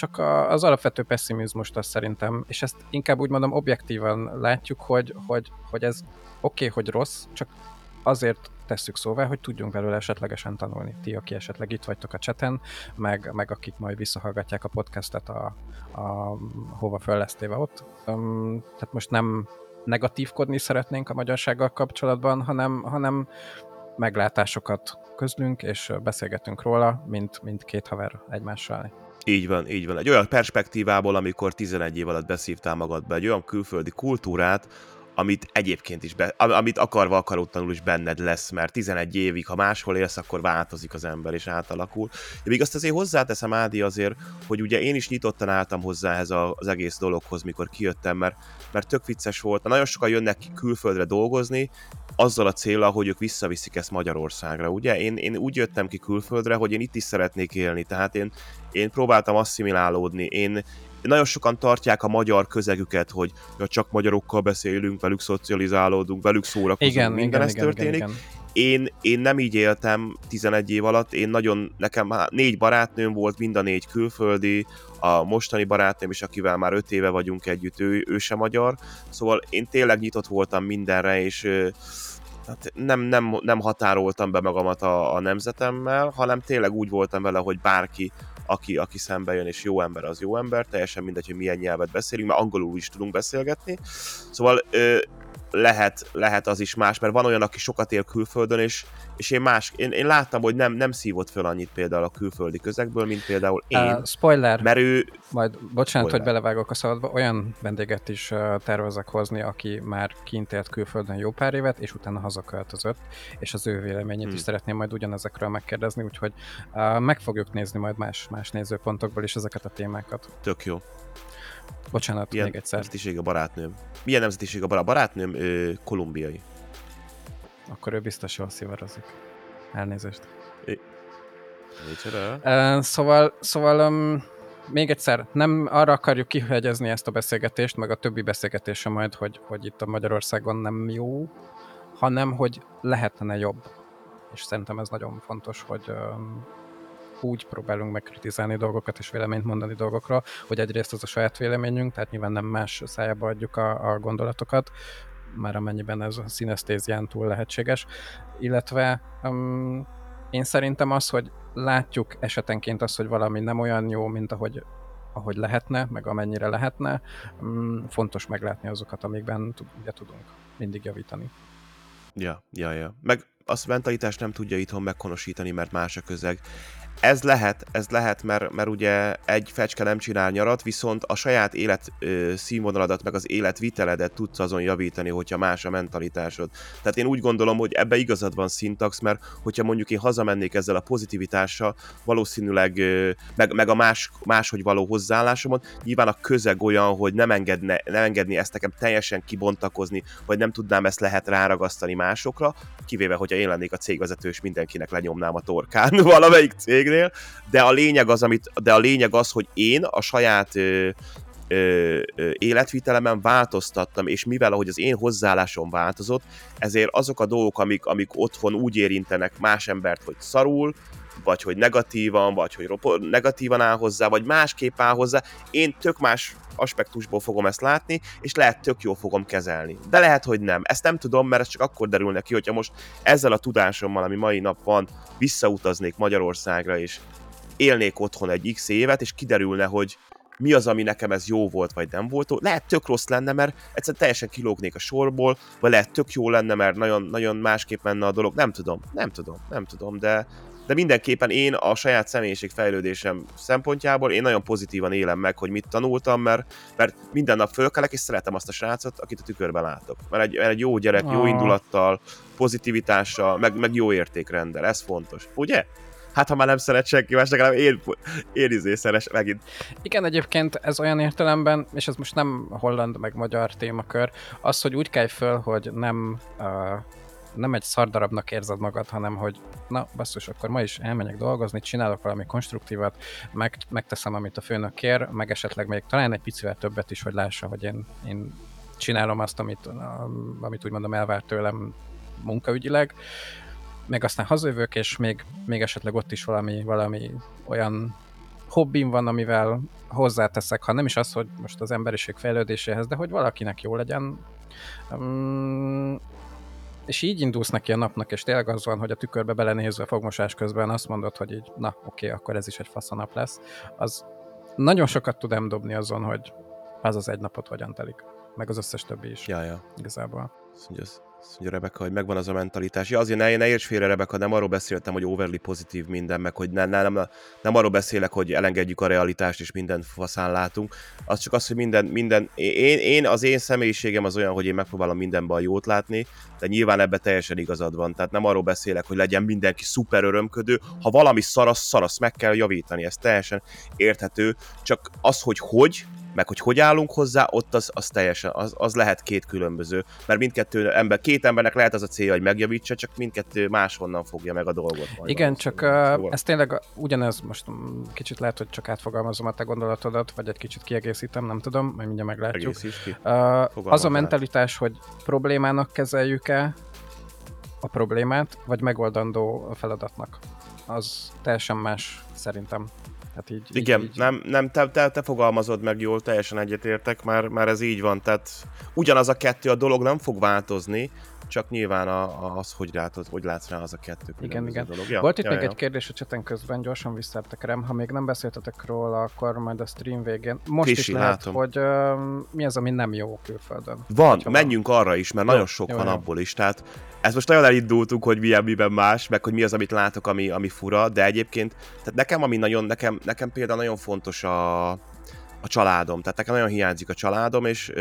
csak a, az alapvető pessimizmust azt szerintem, és ezt inkább úgy mondom objektívan látjuk, hogy, hogy, hogy ez oké, okay, hogy rossz, csak azért tesszük szóvá, hogy tudjunk belőle esetlegesen tanulni. Ti, aki esetleg itt vagytok a cseten, meg, meg akik majd visszahallgatják a podcastet a, a hova föl lesz téve ott. Um, tehát most nem negatívkodni szeretnénk a magyarsággal kapcsolatban, hanem, hanem meglátásokat közlünk, és beszélgetünk róla, mint, mint két haver egymással. Így van, így van. Egy olyan perspektívából, amikor 11 év alatt beszívtál magadba egy olyan külföldi kultúrát, amit egyébként is, be, am- amit akarva akarótlanul is benned lesz, mert 11 évig, ha máshol élsz, akkor változik az ember és átalakul. De még azt azért hozzáteszem, Ádi, azért, hogy ugye én is nyitottan álltam hozzá ehhez az egész dologhoz, mikor kijöttem, mert, mert tök vicces volt. Nagyon sokan jönnek ki külföldre dolgozni, azzal a célra, hogy ők visszaviszik ezt Magyarországra, ugye? Én, én úgy jöttem ki külföldre, hogy én itt is szeretnék élni, tehát én, én próbáltam asszimilálódni, én nagyon sokan tartják a magyar közegüket, hogy ja, csak magyarokkal beszélünk, velük szocializálódunk, velük szórakozunk, Igen, minden igen, ez igen, történik. igen, igen. Én, én nem így éltem 11 év alatt, én nagyon, nekem há- négy barátnőm volt, mind a négy külföldi, a mostani barátnőm is, akivel már öt éve vagyunk együtt, ő, ő sem magyar, szóval én tényleg nyitott voltam mindenre, és hát nem, nem, nem határoltam be magamat a, a nemzetemmel, hanem tényleg úgy voltam vele, hogy bárki, aki, aki szembe jön, és jó ember, az jó ember, teljesen mindegy, hogy milyen nyelvet beszélünk, mert angolul is tudunk beszélgetni. Szóval lehet, lehet az is más, mert van olyan, aki sokat él külföldön, és, és én más, én, én láttam, hogy nem, nem szívott föl annyit például a külföldi közegből, mint például én, Uh, spoiler, mert ő, majd bocsánat, Spoiler. hogy belevágok a szabadba, olyan vendéget is tervezek hozni, aki már kint élt külföldön jó pár évet, és utána hazaköltözött, és az ő véleményét Hmm. is szeretném majd ugyanezekről megkérdezni, úgyhogy uh, meg fogjuk nézni majd más, más nézőpontokból is ezeket a témákat. tök jó. Bocsánat, Milyen még egyszer. nemzetiség a barátnőm? Milyen nemzetiség a barát? barátnőm? Ö, kolumbiai. Akkor ő biztos jól szivarozik. Elnézést. Micsoda? Uh, szóval, szóval um, még egyszer, nem arra akarjuk kihegyezni ezt a beszélgetést, meg a többi beszélgetése majd, hogy, hogy itt a Magyarországon nem jó, hanem hogy lehetne jobb. És szerintem ez nagyon fontos, hogy úgy próbálunk megkritizálni dolgokat és véleményt mondani dolgokra, hogy egyrészt az a saját véleményünk, tehát nyilván nem más szájába adjuk a, a gondolatokat, már amennyiben ez a színesztézián túl lehetséges, illetve um, én szerintem az, hogy látjuk esetenként azt, hogy valami nem olyan jó, mint ahogy, ahogy lehetne, meg amennyire lehetne, um, fontos meglátni azokat, amikben ugye tudunk mindig javítani. Ja, ja, ja. Meg azt mentalitást nem tudja itthon meghonosítani, mert más a közeg. Ez lehet, ez lehet, mert, mert ugye egy fecske nem csinál nyarat, viszont a saját élet ö, színvonaladat, meg az életviteledet tudsz azon javítani, hogyha más a mentalitásod. Tehát én úgy gondolom, hogy ebbe igazad van szintax, mert hogyha mondjuk én hazamennék ezzel a pozitivitással, valószínűleg ö, meg, meg a más, máshogy való hozzáállásomon, nyilván a közeg olyan, hogy nem, engedne, nem engedni ezt nekem teljesen kibontakozni, vagy nem tudnám ezt lehet ráragasztani másokra, kivéve, hogyha én lennék a cégvezető, és mindenkinek lenyomnám a torkán valamelyik cég cégnél, de a lényeg az, amit, de a lényeg az, hogy én a saját ö, ö, életvitelemen változtattam, és mivel ahogy az én hozzáállásom változott, ezért azok a dolgok, amik, amik otthon úgy érintenek más embert, hogy szarul, vagy hogy negatívan, vagy hogy negatívan áll hozzá, vagy másképp áll hozzá, én tök más aspektusból fogom ezt látni, és lehet tök jól fogom kezelni. De lehet, hogy nem. Ezt nem tudom, mert ez csak akkor derül neki, hogyha most ezzel a tudásommal, ami mai nap van, visszautaznék Magyarországra, és élnék otthon egy x évet, és kiderülne, hogy mi az, ami nekem ez jó volt, vagy nem volt. Lehet tök rossz lenne, mert egyszerűen teljesen kilógnék a sorból, vagy lehet tök jó lenne, mert nagyon, nagyon másképp menne a dolog. Nem tudom, nem tudom, nem tudom, de, de mindenképpen én a saját személyiségfejlődésem szempontjából én nagyon pozitívan élem meg, hogy mit tanultam, mert, mert minden nap fölkelek, és szeretem azt a srácot, akit a tükörben látok. Mert egy, egy jó gyerek, jó indulattal, pozitivitással, meg, meg jó értékrendel, ez fontos. Ugye? Hát ha már nem szeret senki más, legalább én, én izé szeres megint. Igen, egyébként ez olyan értelemben, és ez most nem holland meg magyar témakör, az, hogy úgy kelj föl, hogy nem uh, nem egy szardarabnak érzed magad, hanem hogy na basszus, akkor ma is elmegyek dolgozni, csinálok valami konstruktívat, meg, megteszem, amit a főnök kér, meg esetleg még talán egy picivel többet is, hogy lássa, hogy én, én csinálom azt, amit, amit úgy mondom elvárt tőlem munkaügyileg, meg aztán hazajövök, és még, még esetleg ott is valami, valami olyan hobbim van, amivel hozzáteszek, ha nem is az, hogy most az emberiség fejlődéséhez, de hogy valakinek jó legyen. Um, és így indulsz neki a napnak, és tényleg az van, hogy a tükörbe belenézve fogmosás közben azt mondod, hogy így, na oké, okay, akkor ez is egy faszanap lesz, az nagyon sokat tud dobni azon, hogy az az egy napot hogyan telik. Meg az összes többi is. Ja, ja. Igazából. Azt mondja, azt mondja Rebecca, hogy megvan az a mentalitás. Ja, azért ne, ne érts félre, Rebecca, nem arról beszéltem, hogy overly pozitív minden, meg hogy ne, ne, nem, nem arról beszélek, hogy elengedjük a realitást, és mindent faszán látunk. Az csak az, hogy minden, minden én, én, az én személyiségem az olyan, hogy én megpróbálom mindenben a jót látni, de nyilván ebbe teljesen igazad van. Tehát nem arról beszélek, hogy legyen mindenki szuper örömködő. Ha valami szarasz, szarasz, meg kell javítani, ez teljesen érthető. Csak az, hogy hogy, meg hogy hogy állunk hozzá, ott az, az teljesen, az, az lehet két különböző, mert mindkettő ember, két embernek lehet az a célja, hogy megjavítsa, csak mindkettő máshonnan fogja meg a dolgot. Majd Igen, csak uh, ez tényleg ugyanez, most kicsit lehet, hogy csak átfogalmazom a te gondolatodat, vagy egy kicsit kiegészítem, nem tudom, majd mindjárt meglátjuk. Uh, az a mentalitás, hogy problémának kezeljük-e a problémát, vagy megoldandó feladatnak. Az teljesen más szerintem. Hát így, Igen, így, így. nem, nem te, te, te fogalmazod meg jól, teljesen egyetértek, már, már ez így van, tehát ugyanaz a kettő a dolog nem fog változni, csak nyilván a, a, az, hogy, látod, hogy látsz rá az a kettő Igen, igen. Dolog. Ja, Volt itt ja, még ja. egy kérdés a cseten közben, gyorsan visszatekerem. Ha még nem beszéltetek róla, akkor majd a stream végén. Most Kisi, is lehet, látom. hogy uh, mi az, ami nem jó külföldön. Van, menjünk van. arra is, mert jó, nagyon sok jó, van jó. abból is. Tehát ezt most nagyon elindultunk, hogy milyen, miben más, meg hogy mi az, amit látok, ami, ami fura, de egyébként, tehát nekem, ami nagyon, nekem, nekem például nagyon fontos a, a családom. Tehát nekem nagyon hiányzik a családom, és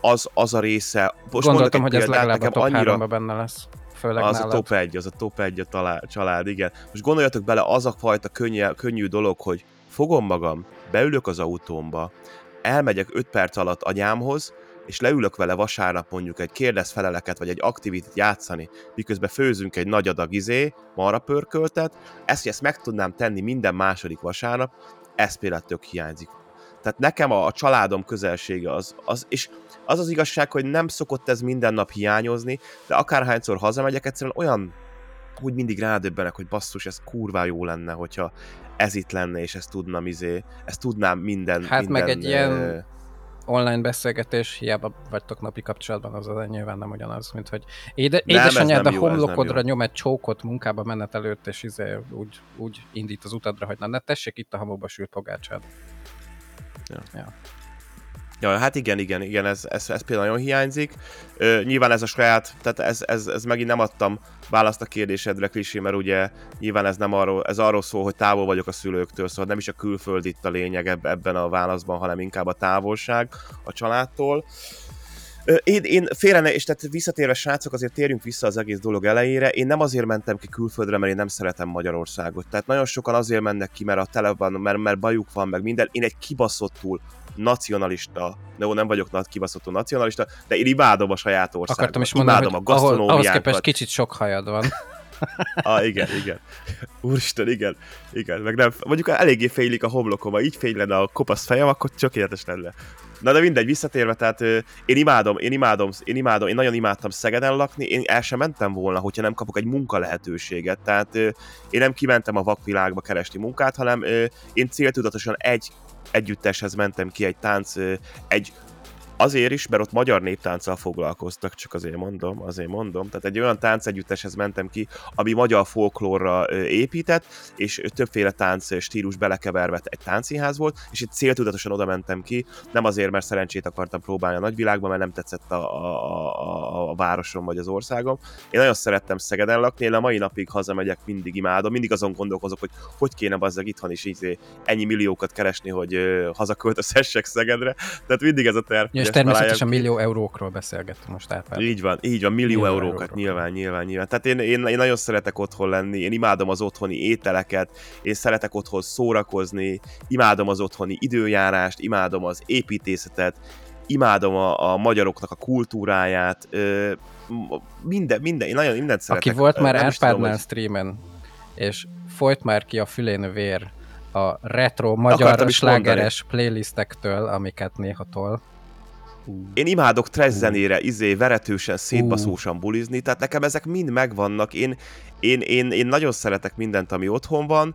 az, az a része... Most Gondoltam, hogy ez legalább nekem a top annyira, benne lesz. Főleg az nálad. a top 1, az a top 1 a talá, család, igen. Most gondoljatok bele, az a fajta könnyű, könnyű dolog, hogy fogom magam, beülök az autómba, elmegyek 5 perc alatt anyámhoz, és leülök vele vasárnap mondjuk egy kérdezfeleleket, vagy egy aktivitét játszani, miközben főzünk egy nagy adag izé, marra pörköltet, ezt, hogy ezt meg tudnám tenni minden második vasárnap, ez például tök hiányzik Tehát nekem a, a családom közelsége az, az, és az az igazság, hogy nem szokott ez minden nap hiányozni, de akárhányszor hazamegyek, egyszerűen olyan úgy mindig rádöbbenek, hogy basszus, ez kurvá jó lenne, hogyha ez itt lenne, és ezt tudnám, izé, ezt tudnám minden... Hát minden, meg egy ilyen online beszélgetés, hiába vagytok napi kapcsolatban, az az nyilván nem ugyanaz, mint hogy éde, Nem, édesanyád a jó, homlokodra nyom egy csókot munkába menet előtt, és izé úgy, úgy indít az utadra, hogy na ne tessék itt a hamuba sült pogácsád. Ja, hát igen, igen, igen, ez, ez, ez például nagyon hiányzik. Ö, nyilván ez a saját, tehát ez, ez, ez megint nem adtam választ a kérdésedre, Krisi, mert ugye nyilván ez nem arról, ez arról szól, hogy távol vagyok a szülőktől, szóval nem is a külföld itt a lényeg eb- ebben a válaszban, hanem inkább a távolság a családtól. Én, én félre ne, és tehát visszatérve srácok, azért térjünk vissza az egész dolog elejére. Én nem azért mentem ki külföldre, mert én nem szeretem Magyarországot. Tehát nagyon sokan azért mennek ki, mert a tele van, mert, mert bajuk van, meg minden. Én egy kibaszottul nacionalista, no, nem vagyok nagy kibaszottul nacionalista, de én imádom a saját országomat. Akartam is mondani, imádom hogy a ahol, ahhoz képest kicsit sok hajad van. Ah, igen, igen. Úristen, igen. Igen, meg nem, mondjuk eléggé félik a homlokom, ha így fél lenne a kopasz fejem, akkor tökéletes lenne. Na de mindegy, visszatérve, tehát én imádom, én imádom, én imádom, én nagyon imádtam Szegeden lakni, én el sem mentem volna, hogyha nem kapok egy munka lehetőséget. Tehát én nem kimentem a vakvilágba keresni munkát, hanem én céltudatosan egy együtteshez mentem ki egy tánc, egy Azért is, mert ott magyar néptánccal foglalkoztak, csak azért mondom, azért mondom. Tehát egy olyan táncegyütteshez mentem ki, ami magyar folklórra épített, és többféle tánc stílus belekeverve egy táncszínház volt, és itt céltudatosan oda mentem ki, nem azért, mert szerencsét akartam próbálni a nagyvilágban, mert nem tetszett a, a, a, a városom vagy az országom. Én nagyon szerettem Szegeden lakni, én a mai napig hazamegyek, mindig imádom, mindig azon gondolkozok, hogy hogy kéne bazzag itthon is így ennyi milliókat keresni, hogy hazaköltözhessek Szegedre. Tehát mindig ez a terv. Ja, és természetesen találjam ki. millió eurókról beszélgettünk most Árpád. Így van, így van, millió, Millió eurókat, eurókat. nyilván, nyilván, nyilván. Tehát én, én, én nagyon szeretek otthon lenni, én imádom az otthoni ételeket, én szeretek otthon szórakozni, imádom az otthoni időjárást, imádom az építészetet, imádom a, a magyaroknak a kultúráját, ö, minden, minden, én nagyon mindent szeretek. Aki volt már Árpádnál hogy- streamen, és folyt már ki a fülén vér a retro magyar slágeres playlistektől, amiket néha tol. Én imádok trash zenére, izé, veretősen, szétbaszósan bulizni, tehát nekem ezek mind megvannak. Én, én, én, én nagyon szeretek mindent, ami otthon van.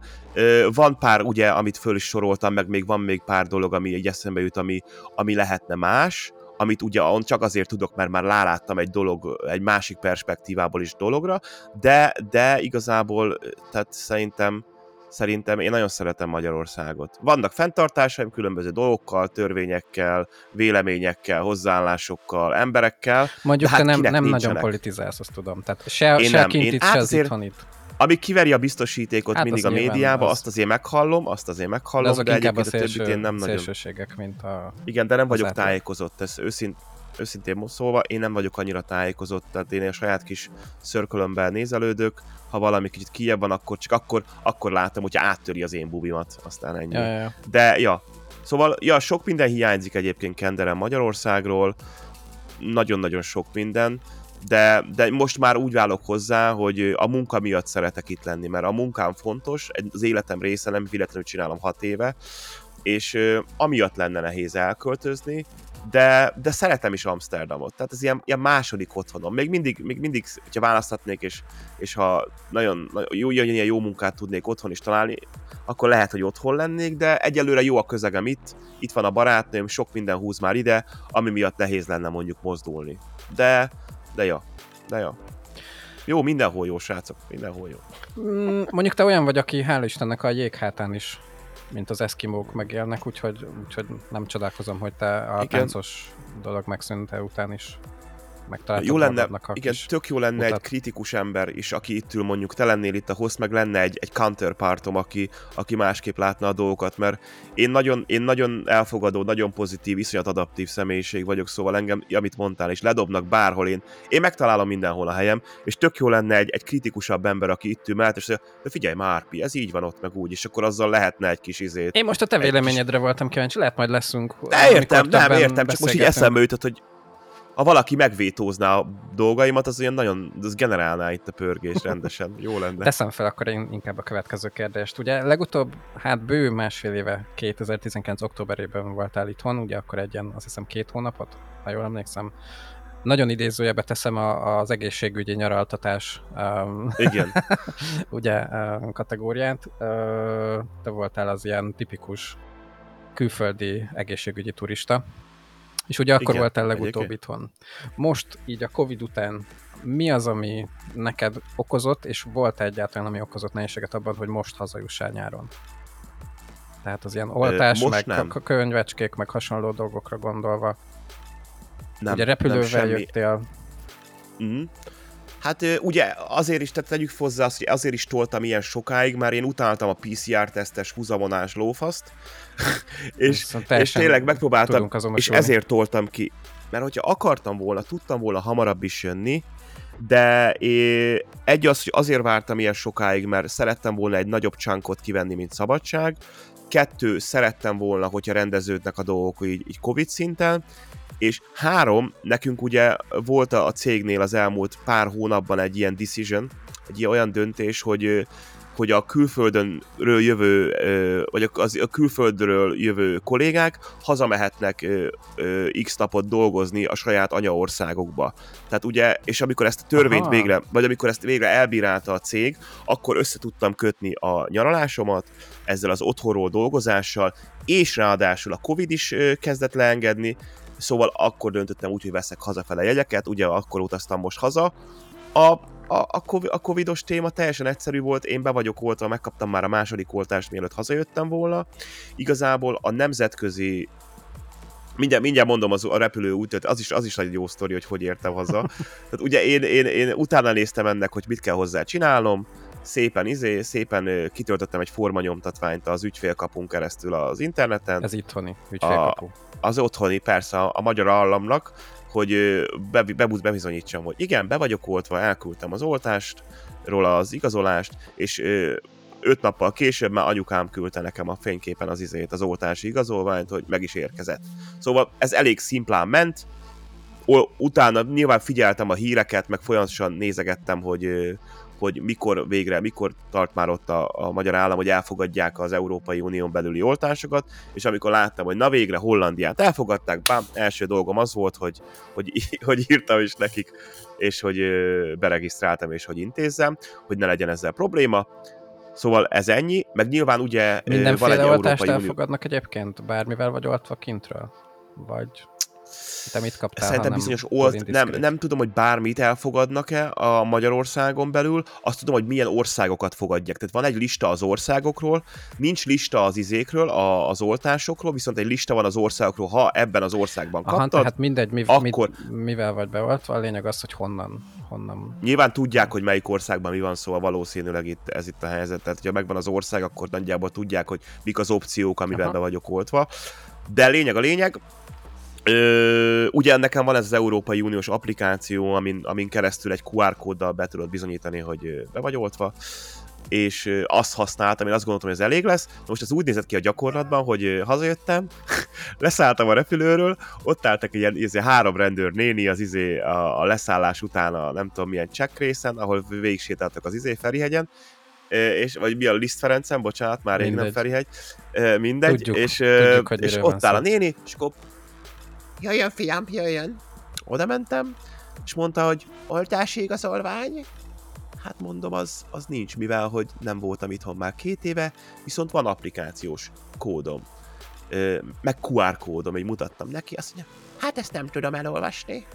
Van pár, ugye, amit föl is soroltam, meg még van még pár dolog, ami egy eszembe jut, ami, ami lehetne más, amit ugye csak azért tudok, mert már ráláttam egy dolog, egy másik perspektívából is dologra, de, de igazából, tehát szerintem Szerintem én nagyon szeretem Magyarországot. Vannak fenntartásaim különböző dolgokkal, törvényekkel, véleményekkel, hozzáállásokkal, emberekkel, Mondjuk De hát te nem, nem nagyon politizálsz, azt tudom. Tehát se, Én se nem. kint Én itt, se az itthon itt. ami kiveri a biztosítékot Hát mindig a médiába, az. azt azért meghallom, azt azért De meghallom, azok de, inkább a egyébként a többit szélső, én nem nagyon... mint a... Igen, de nem vagyok tájékozott, ez őszint, őszintén szólva, én nem vagyok annyira tájékozott, tehát én a saját kis szörkölömben nézelődök, ha valami kicsit kijebb van, akkor csak akkor, akkor látom, hogyha áttöri az én bubimat, aztán ennyi. Ja, ja. De, ja. Szóval, ja, sok minden hiányzik egyébként Kenderen Magyarországról, nagyon-nagyon sok minden, de, de most már úgy válok hozzá, hogy a munka miatt szeretek itt lenni, mert a munkám fontos, az életem része, nem véletlenül csinálom hat éve, és ö, amiatt lenne nehéz elköltözni, de, de szeretem is Amsterdamot. Tehát ez ilyen, ilyen második otthonom. Még mindig, még mindig, hogyha választhatnék, és, és ha nagyon, nagyon jó, ilyen jó munkát tudnék otthon is találni, akkor lehet, hogy otthon lennék, de egyelőre jó a közegem itt, itt van a barátnőm, sok minden húz már ide, ami miatt nehéz lenne mondjuk mozdulni. De, de ja, de ja. Jó, mindenhol jó, srácok, mindenhol jó. Mm, Mondjuk te olyan vagy, aki hál' Istennek a jéghátán is, mint az eszkimók megélnek, úgyhogy, úgyhogy nem csodálkozom, hogy te a Igen. táncos dolog megszűnte után is megtaláltad Jó lenne, a igen, tök jó lenne utat. egy kritikus ember is, aki itt ül, mondjuk te lennél itt a host, meg lenne egy, egy counterpartom, aki, aki másképp látna a dolgokat, mert én nagyon, én nagyon elfogadó, nagyon pozitív, iszonyat adaptív személyiség vagyok, szóval engem, amit mondtál, és ledobnak bárhol, én, én megtalálom mindenhol a helyem, és tök jó lenne egy, egy kritikusabb ember, aki itt ül mellett, és mondja, de figyelj már, Pi, ez így van ott, meg úgy, és akkor azzal lehetne egy kis izét. Én most a te egy kis- véleményedre voltam kíváncsi, lehet majd leszünk. De értem, nem, értem, csak most így eszembe jutott, hogy ha valaki megvétózná a dolgaimat, az olyan nagyon, az generálná itt a pörgés rendesen. Jó lenne. Teszem fel akkor én inkább a következő kérdést. Ugye legutóbb, hát bő másfél éve, 2019. októberében voltál itthon, ugye akkor egy ilyen, azt hiszem két hónapot, ha jól emlékszem. Nagyon idézőjebe teszem a, az egészségügyi nyaraltatás um, Igen. ugye um, kategóriát. Uh, te voltál az ilyen tipikus külföldi egészségügyi turista, és ugye akkor Igen, voltál legutóbb itthon. Most így a Covid után mi az, ami neked okozott, és volt -e egyáltalán, ami okozott nehézséget abban, hogy most hazajussál nyáron? Tehát az ilyen oltás, most meg nem. könyvecskék, meg hasonló dolgokra gondolva. Nem, ugye repülővel nem jöttél. Mm. Hát ugye azért is, tehát tegyük hozzá azt, hogy azért is toltam ilyen sokáig, mert én utáltam a PCR-tesztes húzamonás lófaszt, és, és tényleg megpróbáltam, és ezért toltam ki. Mert hogyha akartam volna, tudtam volna hamarabb is jönni, de é, egy az, hogy azért vártam ilyen sokáig, mert szerettem volna egy nagyobb csánkot kivenni, mint szabadság, kettő, szerettem volna, hogyha rendeződnek a dolgok így, így Covid szinten, és három, nekünk ugye volt a cégnél az elmúlt pár hónapban egy ilyen decision, egy ilyen olyan döntés, hogy hogy a külföldönről jövő, vagy a külföldről jövő kollégák hazamehetnek x napot dolgozni a saját anyaországokba. Tehát ugye, és amikor ezt a törvényt Aha. végre, vagy amikor ezt végre elbírálta a cég, akkor össze tudtam kötni a nyaralásomat ezzel az otthonról dolgozással, és ráadásul a Covid is kezdett leengedni, szóval akkor döntöttem úgy, hogy veszek hazafele jegyeket, ugye akkor utaztam most haza. A a, a, COVID, a covidos téma teljesen egyszerű volt, én be vagyok oltva, megkaptam már a második oltást, mielőtt hazajöttem volna. Igazából a nemzetközi mindjárt, mindjárt mondom az, a repülő útot, az is, az is egy jó sztori, hogy hogy értem haza. Tehát ugye én, én, én utána néztem ennek, hogy mit kell hozzá csinálnom, szépen izé, szépen kitöltöttem egy formanyomtatványt az ügyfélkapunk keresztül az interneten. Ez itthoni ügyfélkapu. A, az otthoni, persze, a, a magyar államnak, hogy be, be, bebizonyítsam, hogy igen, be vagyok oltva, elküldtem az oltást, róla az igazolást, és öt nappal később már anyukám küldte nekem a fényképen az izét, az oltási igazolványt, hogy meg is érkezett. Szóval ez elég szimplán ment, utána nyilván figyeltem a híreket, meg folyamatosan nézegettem, hogy, hogy mikor végre, mikor tart már ott a, a magyar állam, hogy elfogadják az Európai Unión belüli oltásokat, és amikor láttam, hogy na végre Hollandiát elfogadták, bám, első dolgom az volt, hogy, hogy, hogy írtam is nekik, és hogy beregisztráltam, és hogy intézzem, hogy ne legyen ezzel probléma. Szóval ez ennyi, meg nyilván ugye Mindenféle van egy oltást Európai elfogadnak Unió... egyébként, bármivel vagy oltva kintről? Vagy te mit kaptál, Szerintem bizonyos olt, nem, nem tudom, hogy bármit elfogadnak-e a Magyarországon belül, azt tudom, hogy milyen országokat fogadják. Tehát van egy lista az országokról, nincs lista az izékről, a, az oltásokról, viszont egy lista van az országokról, ha ebben az országban kaptad, Aha, tehát mindegy, mi, akkor... mit, mivel vagy beoltva, a lényeg az, hogy honnan, honnan. Nyilván tudják, hogy melyik országban mi van, szóval valószínűleg itt, ez itt a helyzet. Tehát, hogyha megvan az ország, akkor nagyjából tudják, hogy mik az opciók, amiben Aha. be vagyok oltva. De lényeg a lényeg, Ö, ugye nekem van ez az Európai Uniós applikáció, amin, amin keresztül egy QR kóddal be tudod bizonyítani, hogy be vagy oltva, és azt használtam, én azt gondoltam, hogy ez elég lesz. Most ez úgy nézett ki a gyakorlatban, hogy hazajöttem, leszálltam a repülőről, ott álltak egy ilyen izé, három rendőr néni az izé a, a leszállás után a nem tudom milyen check részen, ahol végig sétáltak az izé Ferihegyen, és, vagy mi a Liszt Ferencen, bocsánat, már rég nem Ferihegy, mindegy, tudjuk, és, tudjuk, és ott áll a néni, és akkor jöjjön fiam, jöjjön. Oda mentem, és mondta, hogy oltási igazolvány. Hát mondom, az, az nincs, mivel hogy nem voltam itthon már két éve, viszont van applikációs kódom. Ö, meg QR kódom, így mutattam neki, azt mondja, hát ezt nem tudom elolvasni.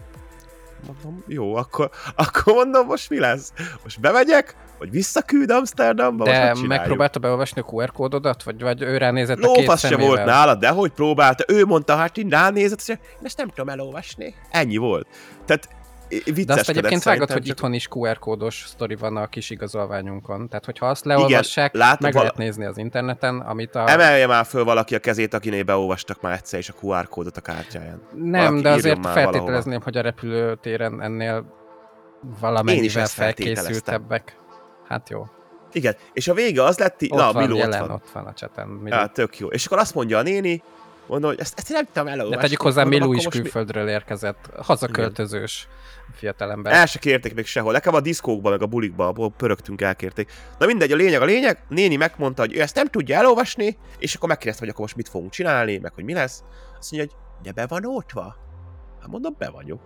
Mondom, jó, akkor, akkor mondom, most mi lesz? Most bemegyek, vagy visszaküld Amsterdamba? De megpróbálta beolvasni a QR kódodat? Vagy, vagy ő ránézett Lófasz a két se szemével? volt nála, de hogy próbálta? Ő mondta, hát én ránézett, és ezt nem tudom elolvasni. Ennyi volt. Tehát de azt egyébként vágod, hogy csak... itthon is QR kódos sztori van a kis igazolványunkon. Tehát, hogyha azt leolvassák, Igen, meg vala... lehet nézni az interneten, amit a... Emelje már föl valaki a kezét, akinél beolvastak már egyszer is a QR kódot a kártyáján. Nem, valaki de azért feltételezném, valahova. hogy a repülőtéren ennél valamennyivel felkészültebbek. Hát jó. Igen, és a vége az lett, ott na, van, Miló jelen, ott van. ott van a cseten. Ja, tök jó. És akkor azt mondja a néni, Mondom, hogy ezt, ezt nem tudom elolvasni. De tegyük hozzá, akkor is most mi- külföldről érkezett, hazaköltözős fiatalember. El se kérték még sehol. Nekem a diszkókban, meg a bulikban, ahol pörögtünk, elkérték. Na mindegy, a lényeg a lényeg. Néni megmondta, hogy ő ezt nem tudja elolvasni, és akkor megkérdezte, hogy akkor most mit fogunk csinálni, meg hogy mi lesz. Azt mondja, hogy de be van ótva. Hát mondom, be vagyok.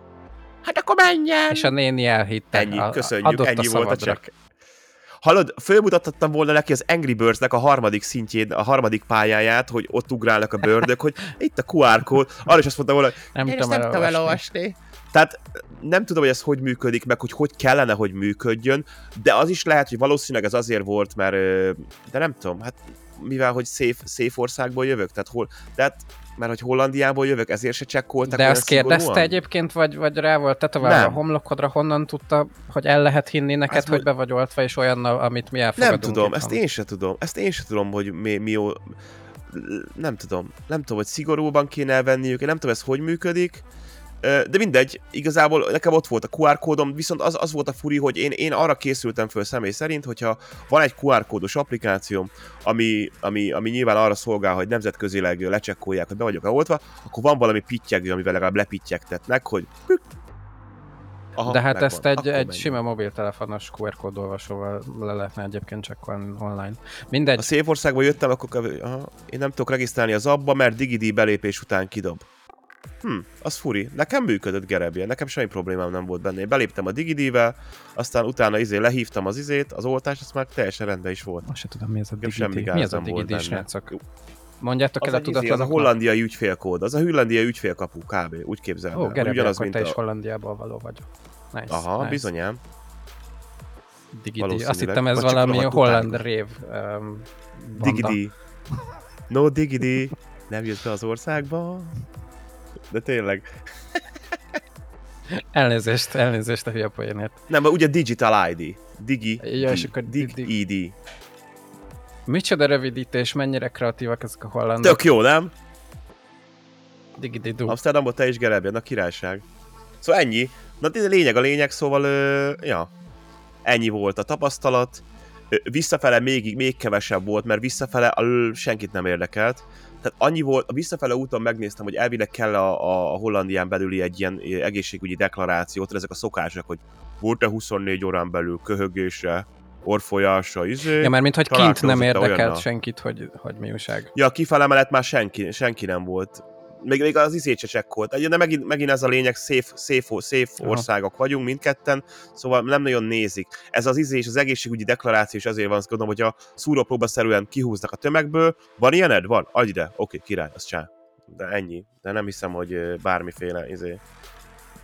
Hát akkor menjen! És a néni elhitte. Ennyi, köszönjük, adott ennyi a volt a csekk. Hallod, fölmutathattam volna neki az Angry Birds-nek a harmadik szintjén, a harmadik pályáját, hogy ott ugrálnak a bőrdök, hogy itt a QR kód, arra is azt mondta volna, hogy Nem én tudom nem tudom elolvasni. elolvasni. Tehát nem tudom, hogy ez hogy működik, meg hogy hogy kellene, hogy működjön, de az is lehet, hogy valószínűleg ez azért volt, mert, de nem tudom, hát mivel, hogy safe, safe országból jövök, tehát hol, tehát mert hogy Hollandiából jövök, ezért se csekkoltak De olyan azt kérdezte szigorúan? egyébként, vagy, vagy rá volt tetoválva a homlokodra, honnan tudta, hogy el lehet hinni neked, Ezt hogy mo- be vagy oltva, és olyannal, amit mi elfogadunk. Nem tudom, itthon. ezt én se tudom, ezt én se tudom, hogy mi, mi nem tudom, nem tudom, hogy szigorúban kéne elvenniük, én nem tudom, ez hogy működik, de mindegy, igazából nekem ott volt a QR kódom, viszont az, az volt a furi, hogy én, én arra készültem föl személy szerint, hogyha van egy QR kódos applikációm, ami, ami, ami nyilván arra szolgál, hogy nemzetközileg lecsekkolják, hogy be vagyok oltva, akkor van valami pittyegő, amivel legalább lepittyegtetnek, hogy pük. Aha, De hát megvan. ezt egy, Akkor egy menjünk. sima mobiltelefonos QR kódolvasóval le lehetne egyébként csekkolni online. Mindegy, A szép országba jöttem, akkor aha, én nem tudok regisztrálni az abba, mert Digidí belépés után kidob. Hm, az furi. Nekem működött Gerebje, nekem semmi problémám nem volt benne. Én beléptem a DigiD-vel, aztán utána izé lehívtam az izét, az oltást, az már teljesen rendben is volt. most se tudom, mi ez a Nekem semmi digidi. Mi ez a digidi, srácok? Mondjátok Az, el a izé, az a hollandiai ügyfélkód, az a hollandiai ügyfélkapu, kb. Úgy képzeled Ó, el. Gerebe, Ugyanaz, mint te a... is Hollandiából való vagy. Nice, Aha, nice. bizonyám. Digidi. Azt hittem ez valami holland rév um. Digidi. No Digidi. Nem jössz be az országba. De tényleg. Elnézést, elnézést a hülye poénért. Nem, mert ugye Digital ID. Digi. Ja, és akkor Dig di- ID. Micsoda rövidítés, mennyire kreatívak ezek a hollandok. Tök jó, nem? Digidi-du. Amsterdamból te is Gerebje, na királyság. Szóval ennyi. Na de lényeg a lényeg, szóval, ö, ja. Ennyi volt a tapasztalat. Visszafele még, még kevesebb volt, mert visszafele alul senkit nem érdekelt. Tehát annyi volt, a visszafele úton megnéztem, hogy elvileg kell a, a, a Hollandián belüli egy ilyen egészségügyi deklarációt, ezek a szokások, hogy volt-e 24 órán belül köhögése, orfolyása, izé. Ja, mert mint hogy kint nem érdekelt olyannal? senkit, hogy, hogy mi újság. Ja, kifele mellett már senki, senki nem volt. Még, még az izét se csekkolt. De megint, megint ez a lényeg, safe, safe Aha. országok vagyunk mindketten, szóval nem nagyon nézik. Ez az izé és az egészségügyi deklaráció is azért van, azt gondolom, hogy a szúrópróbaszerűen kihúznak a tömegből. Van ilyened? Van? Adj ide. Oké, király, az csá. De ennyi. De nem hiszem, hogy bármiféle izé,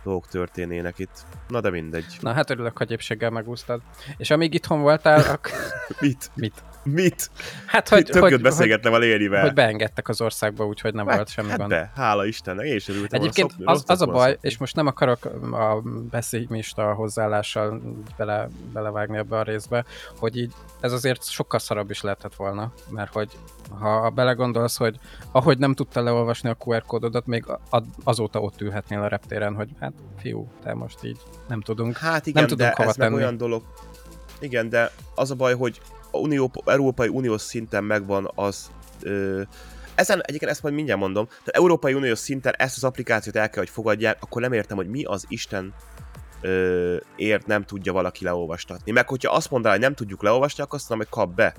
dolgok történnének itt. Na de mindegy. Na hát örülök, hogy épséggel megúsztad. És amíg itthon voltál, ak... Mit? mit? Mit? Hát, Hogy, hogy, Tök hogy, jót hogy, a Lérivel. hogy beengedtek az országba, úgyhogy nem volt semmi hát gond. be, hála Istennek, én is örültem Egyébként volna az, szopni, az a baj, szopni. és most nem akarok a pessimista hozzáállással bele, belevágni ebbe a részbe, hogy így ez azért sokkal szarabb is lehetett volna, mert hogy ha belegondolsz, hogy ahogy nem tudtál leolvasni a QR kódodat, még azóta ott ülhetnél a reptéren, hogy hát fiú, te most így nem tudunk. Hát igen, Nem tudunk de hova ez meg tenni. olyan dolog. Igen, de az a baj, hogy Unió, Európai Uniós szinten megvan az... Ö, ezen egyébként ezt majd mindjárt mondom, tehát Európai Uniós szinten ezt az applikációt el kell, hogy fogadják, akkor nem értem, hogy mi az Isten ö, ért nem tudja valaki leolvastatni. Meg hogyha azt mondaná, hogy nem tudjuk leolvasni, akkor azt mondom, hogy kap be.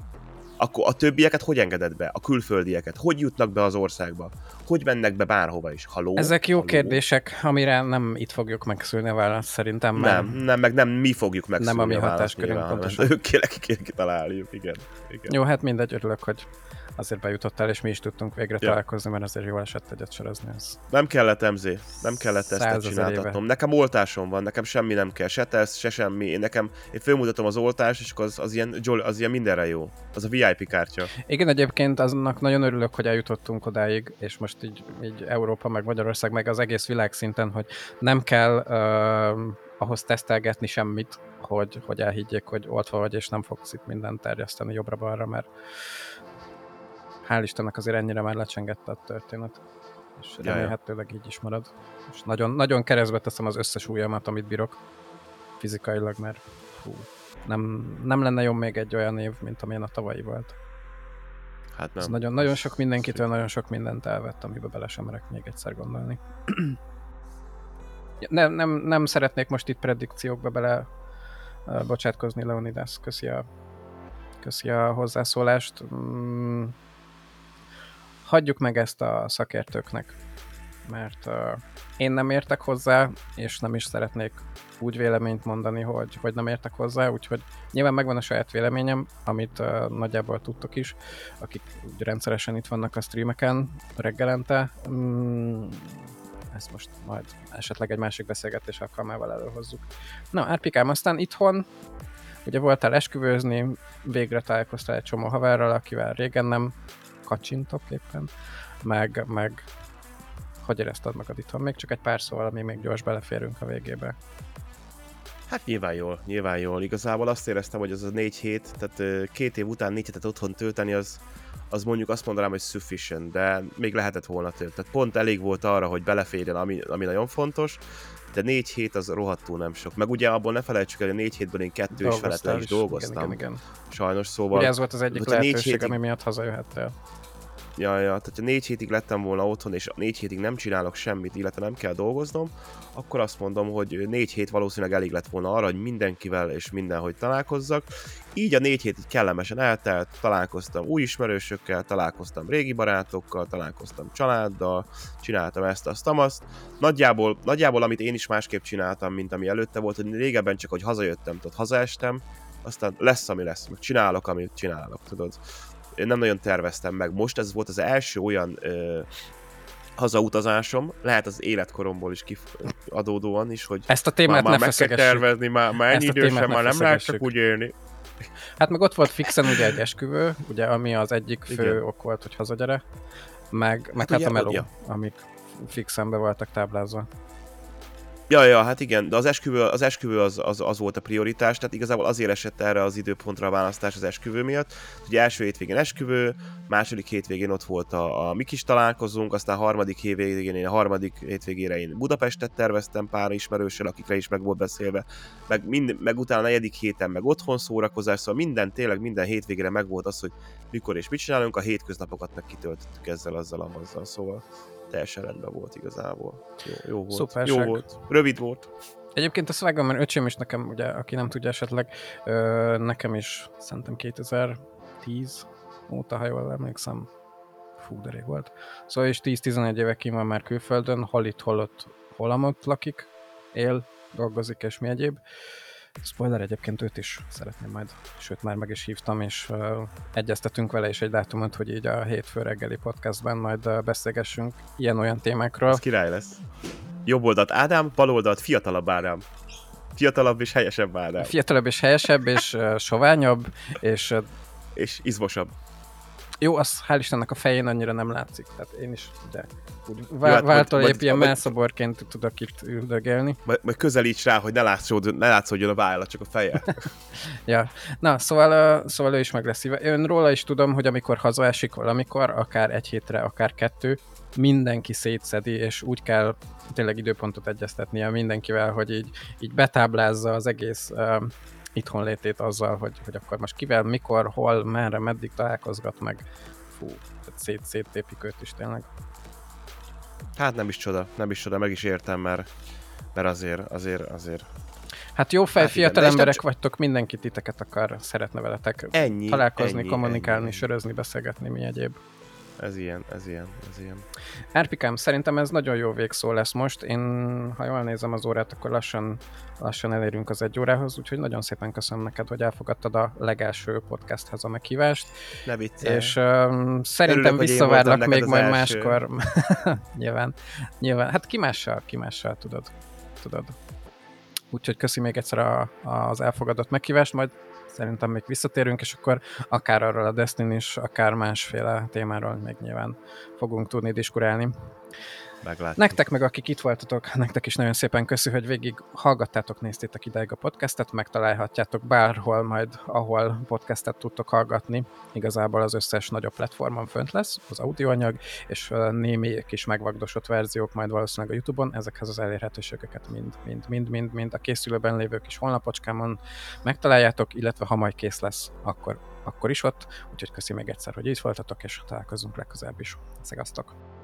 Akkor a többieket hogy engeded be? A külföldieket? Hogy jutnak be az országba? Hogy mennek be bárhova is? Haló? Ezek jó Haló? kérdések, amire nem itt fogjuk megszülni a választ szerintem. mert Nem, nem, meg nem mi fogjuk meg. Nem a mi hatáskörünk pontosan. Ők kéne ki kitaláljuk, igen. igen. Jó, hát mindegy, örülök, hogy azért bejutottál, és mi is tudtunk végre Ja. találkozni, mert azért jól esett egyet sorozni. Ez. Nem kellett MZ, nem kellett ezt csináltatnom. Nekem oltásom van, nekem semmi nem kell, se teszt, se semmi. Én nekem, én fölmutatom az oltást, és akkor az, az, ilyen, az ilyen mindenre jó. Az a VIP kártya. Igen, egyébként aznak nagyon örülök, hogy eljutottunk odáig, és most így, így Európa, meg Magyarország, meg az egész világ szinten, hogy nem kell uh, ahhoz tesztelgetni semmit, hogy, hogy elhiggyék, hogy oltva vagy, és nem fogsz itt mindent terjeszteni jobbra-balra, mert hál' Istennek azért ennyire már lecsengette a történet. És remélhetőleg így is marad. És nagyon, nagyon keresztbe teszem az összes ujjamat, amit bírok fizikailag, mert fú, nem, nem lenne jó még egy olyan év, mint amilyen a tavalyi volt. Hát nem. Ez nagyon, nagyon sok mindenkitől nagyon sok mindent elvett, amiben bele sem merek még egyszer gondolni. nem, nem, nem szeretnék most itt predikciókba bele uh, bocsátkozni, Leonidas, köszi a, köszi a hozzászólást. Mm, hagyjuk meg ezt a szakértőknek, mert uh, én nem értek hozzá, és nem is szeretnék úgy véleményt mondani, hogy, hogy nem értek hozzá, úgyhogy nyilván megvan a saját véleményem, amit uh, nagyjából tudtok is, akik úgy rendszeresen itt vannak a streameken reggelente. Mm, ezt most majd esetleg egy másik beszélgetés alkalmával előhozzuk. Na, Árpikám, aztán itthon ugye voltál esküvőzni, végre találkoztál egy csomó haverral, akivel régen nem kacsintok éppen, meg, meg hogy érezted magad itthon? Még csak egy pár szóval, ami még gyors beleférünk a végébe. Hát nyilván jól, nyilván jól. Igazából azt éreztem, hogy az a négy hét, tehát két év után négy hetet otthon tölteni, az, az mondjuk azt mondanám, hogy sufficient, de még lehetett volna több. Tehát pont elég volt arra, hogy beleférjen, ami, ami nagyon fontos, de négy hét az rohadtul nem sok. Meg ugye abból ne felejtsük el, hogy négy hétből én kettő és felett is, is dolgoztam. Igen, igen, igen. Sajnos, szóval... Ugye ez volt az egyik lehetőség, hétig... ami miatt hazajöhettél. Ja, ja, tehát ha négy hétig lettem volna otthon, és négy hétig nem csinálok semmit, illetve nem kell dolgoznom, akkor azt mondom, hogy négy hét valószínűleg elég lett volna arra, hogy mindenkivel és mindenhogy találkozzak. Így a négy hét így kellemesen eltelt, találkoztam új ismerősökkel, találkoztam régi barátokkal, találkoztam családdal, csináltam ezt, azt, azt. Nagyjából, nagyjából, amit én is másképp csináltam, mint ami előtte volt, hogy régebben csak, hogy hazajöttem, tudod, hazaestem, aztán lesz, ami lesz, meg csinálok, amit csinálok, tudod nem nagyon terveztem meg. Most ez volt az első olyan ö, hazautazásom, lehet az életkoromból is adódóan is, hogy Ezt a témát már, már meg kell tervezni, már, már ennyi idősen már nem lehet csak úgy élni. Hát meg ott volt fixen ugye egy esküvő, ugye, ami az egyik fő Igen. ok volt, hogy hazagyere, meg, meg hát, hát ugye, a meló, amik fixen be voltak táblázva. Ja, ja, hát igen, de az esküvő, az, esküvő az, az, az volt a prioritás, tehát igazából azért esett erre az időpontra a választás az esküvő miatt. Ugye első hétvégén esküvő, második hétvégén ott volt a, a mi kis találkozunk, aztán harmadik hétvégén, én a harmadik hétvégére én Budapestet terveztem pár ismerőssel, akikre is meg volt beszélve, meg, mind, meg utána a negyedik héten meg otthon szórakozás, szóval minden, tényleg minden hétvégére meg volt az, hogy mikor és mit csinálunk, a hétköznapokat meg kitöltöttük ezzel, azzal, azzal, szóval teljesen rendben volt igazából. Jó, jó volt. Szuperság. Jó volt. Rövid volt. Egyébként a szvágom, mert öcsém is nekem, ugye, aki nem tudja esetleg, ö, nekem is szerintem 2010 óta, ha jól emlékszem, fú, de rég volt. Szóval is 10-11 éve kim van már külföldön, hol itt, hol ott, hol lakik, él, dolgozik és mi egyéb. Spoiler egyébként őt is szeretném majd, sőt már meg is hívtam, és uh, egyeztetünk vele is egy dátumot, hogy így a hétfő reggeli podcastben majd uh, beszélgessünk ilyen-olyan témákról. Ez király lesz. Jobb oldalt Ádám, bal oldalt fiatalabb Ádám. Fiatalabb és helyesebb Ádám. Fiatalabb és helyesebb, és uh, soványabb, és... Uh, és izmosabb. Jó, az hál' Istennek a fején annyira nem látszik, tehát én is ugye úgy vá- hát, váltól épp ilyen melszoborként tudok itt üldögélni. Majd, majd közelíts rá, hogy ne látszódjon, ne látszódjon a válla, csak a feje. ja. Na, szóval, szóval ő is meg lesz szíve. Ön róla is tudom, hogy amikor hazaesik valamikor, akár egy hétre, akár kettő, mindenki szétszedi, és úgy kell tényleg időpontot egyeztetnie mindenkivel, hogy így, így betáblázza az egész itthon létét azzal, hogy, hogy akkor most kivel, mikor, hol, merre, meddig találkozgat meg. Fú, szét, széttépik őt is tényleg. Hát nem is csoda, nem is csoda, meg is értem, mert, mert azért, azért, azért Hát jó fej, hát fiatal igen, emberek vagytok, mindenki titeket akar, szeretne veletek ennyi, találkozni, ennyi, kommunikálni, ennyi. sörözni, beszélgetni, mi egyéb. Ez ilyen, ez ilyen, ez ilyen. Erpikám, szerintem ez nagyon jó végszó lesz most. Én, ha jól nézem az órát, akkor lassan, lassan elérünk az egy órához, úgyhogy nagyon szépen köszönöm neked, hogy elfogadtad a legelső podcasthez a meghívást. Ne viccelj. És um, szerintem Örülök, visszavárlak még majd első. máskor. nyilván, nyilván. Hát ki mással, ki mással, tudod. tudod. Úgyhogy köszi még egyszer a, az elfogadott meghívást, majd szerintem még visszatérünk, és akkor akár arról a Destiny is, akár másféle témáról még nyilván fogunk tudni diskurálni. Meglátjuk. Nektek meg, akik itt voltatok, nektek is nagyon szépen köszi, hogy végig hallgattátok, néztétek ideig a podcastet, megtalálhatjátok bárhol majd, ahol podcastet tudtok hallgatni. Igazából az összes nagyobb platformon fönt lesz az audioanyag, és némi kis megvagdosott verziók majd valószínűleg a Youtube-on, ezekhez az elérhetőségeket mind, mind, mind, mind, mind a készülőben lévő kis honlapocskámon megtaláljátok, illetve ha majd kész lesz, akkor, akkor is ott. Úgyhogy köszi még egyszer, hogy itt voltatok, és találkozunk legközelebb is. Szegasztok!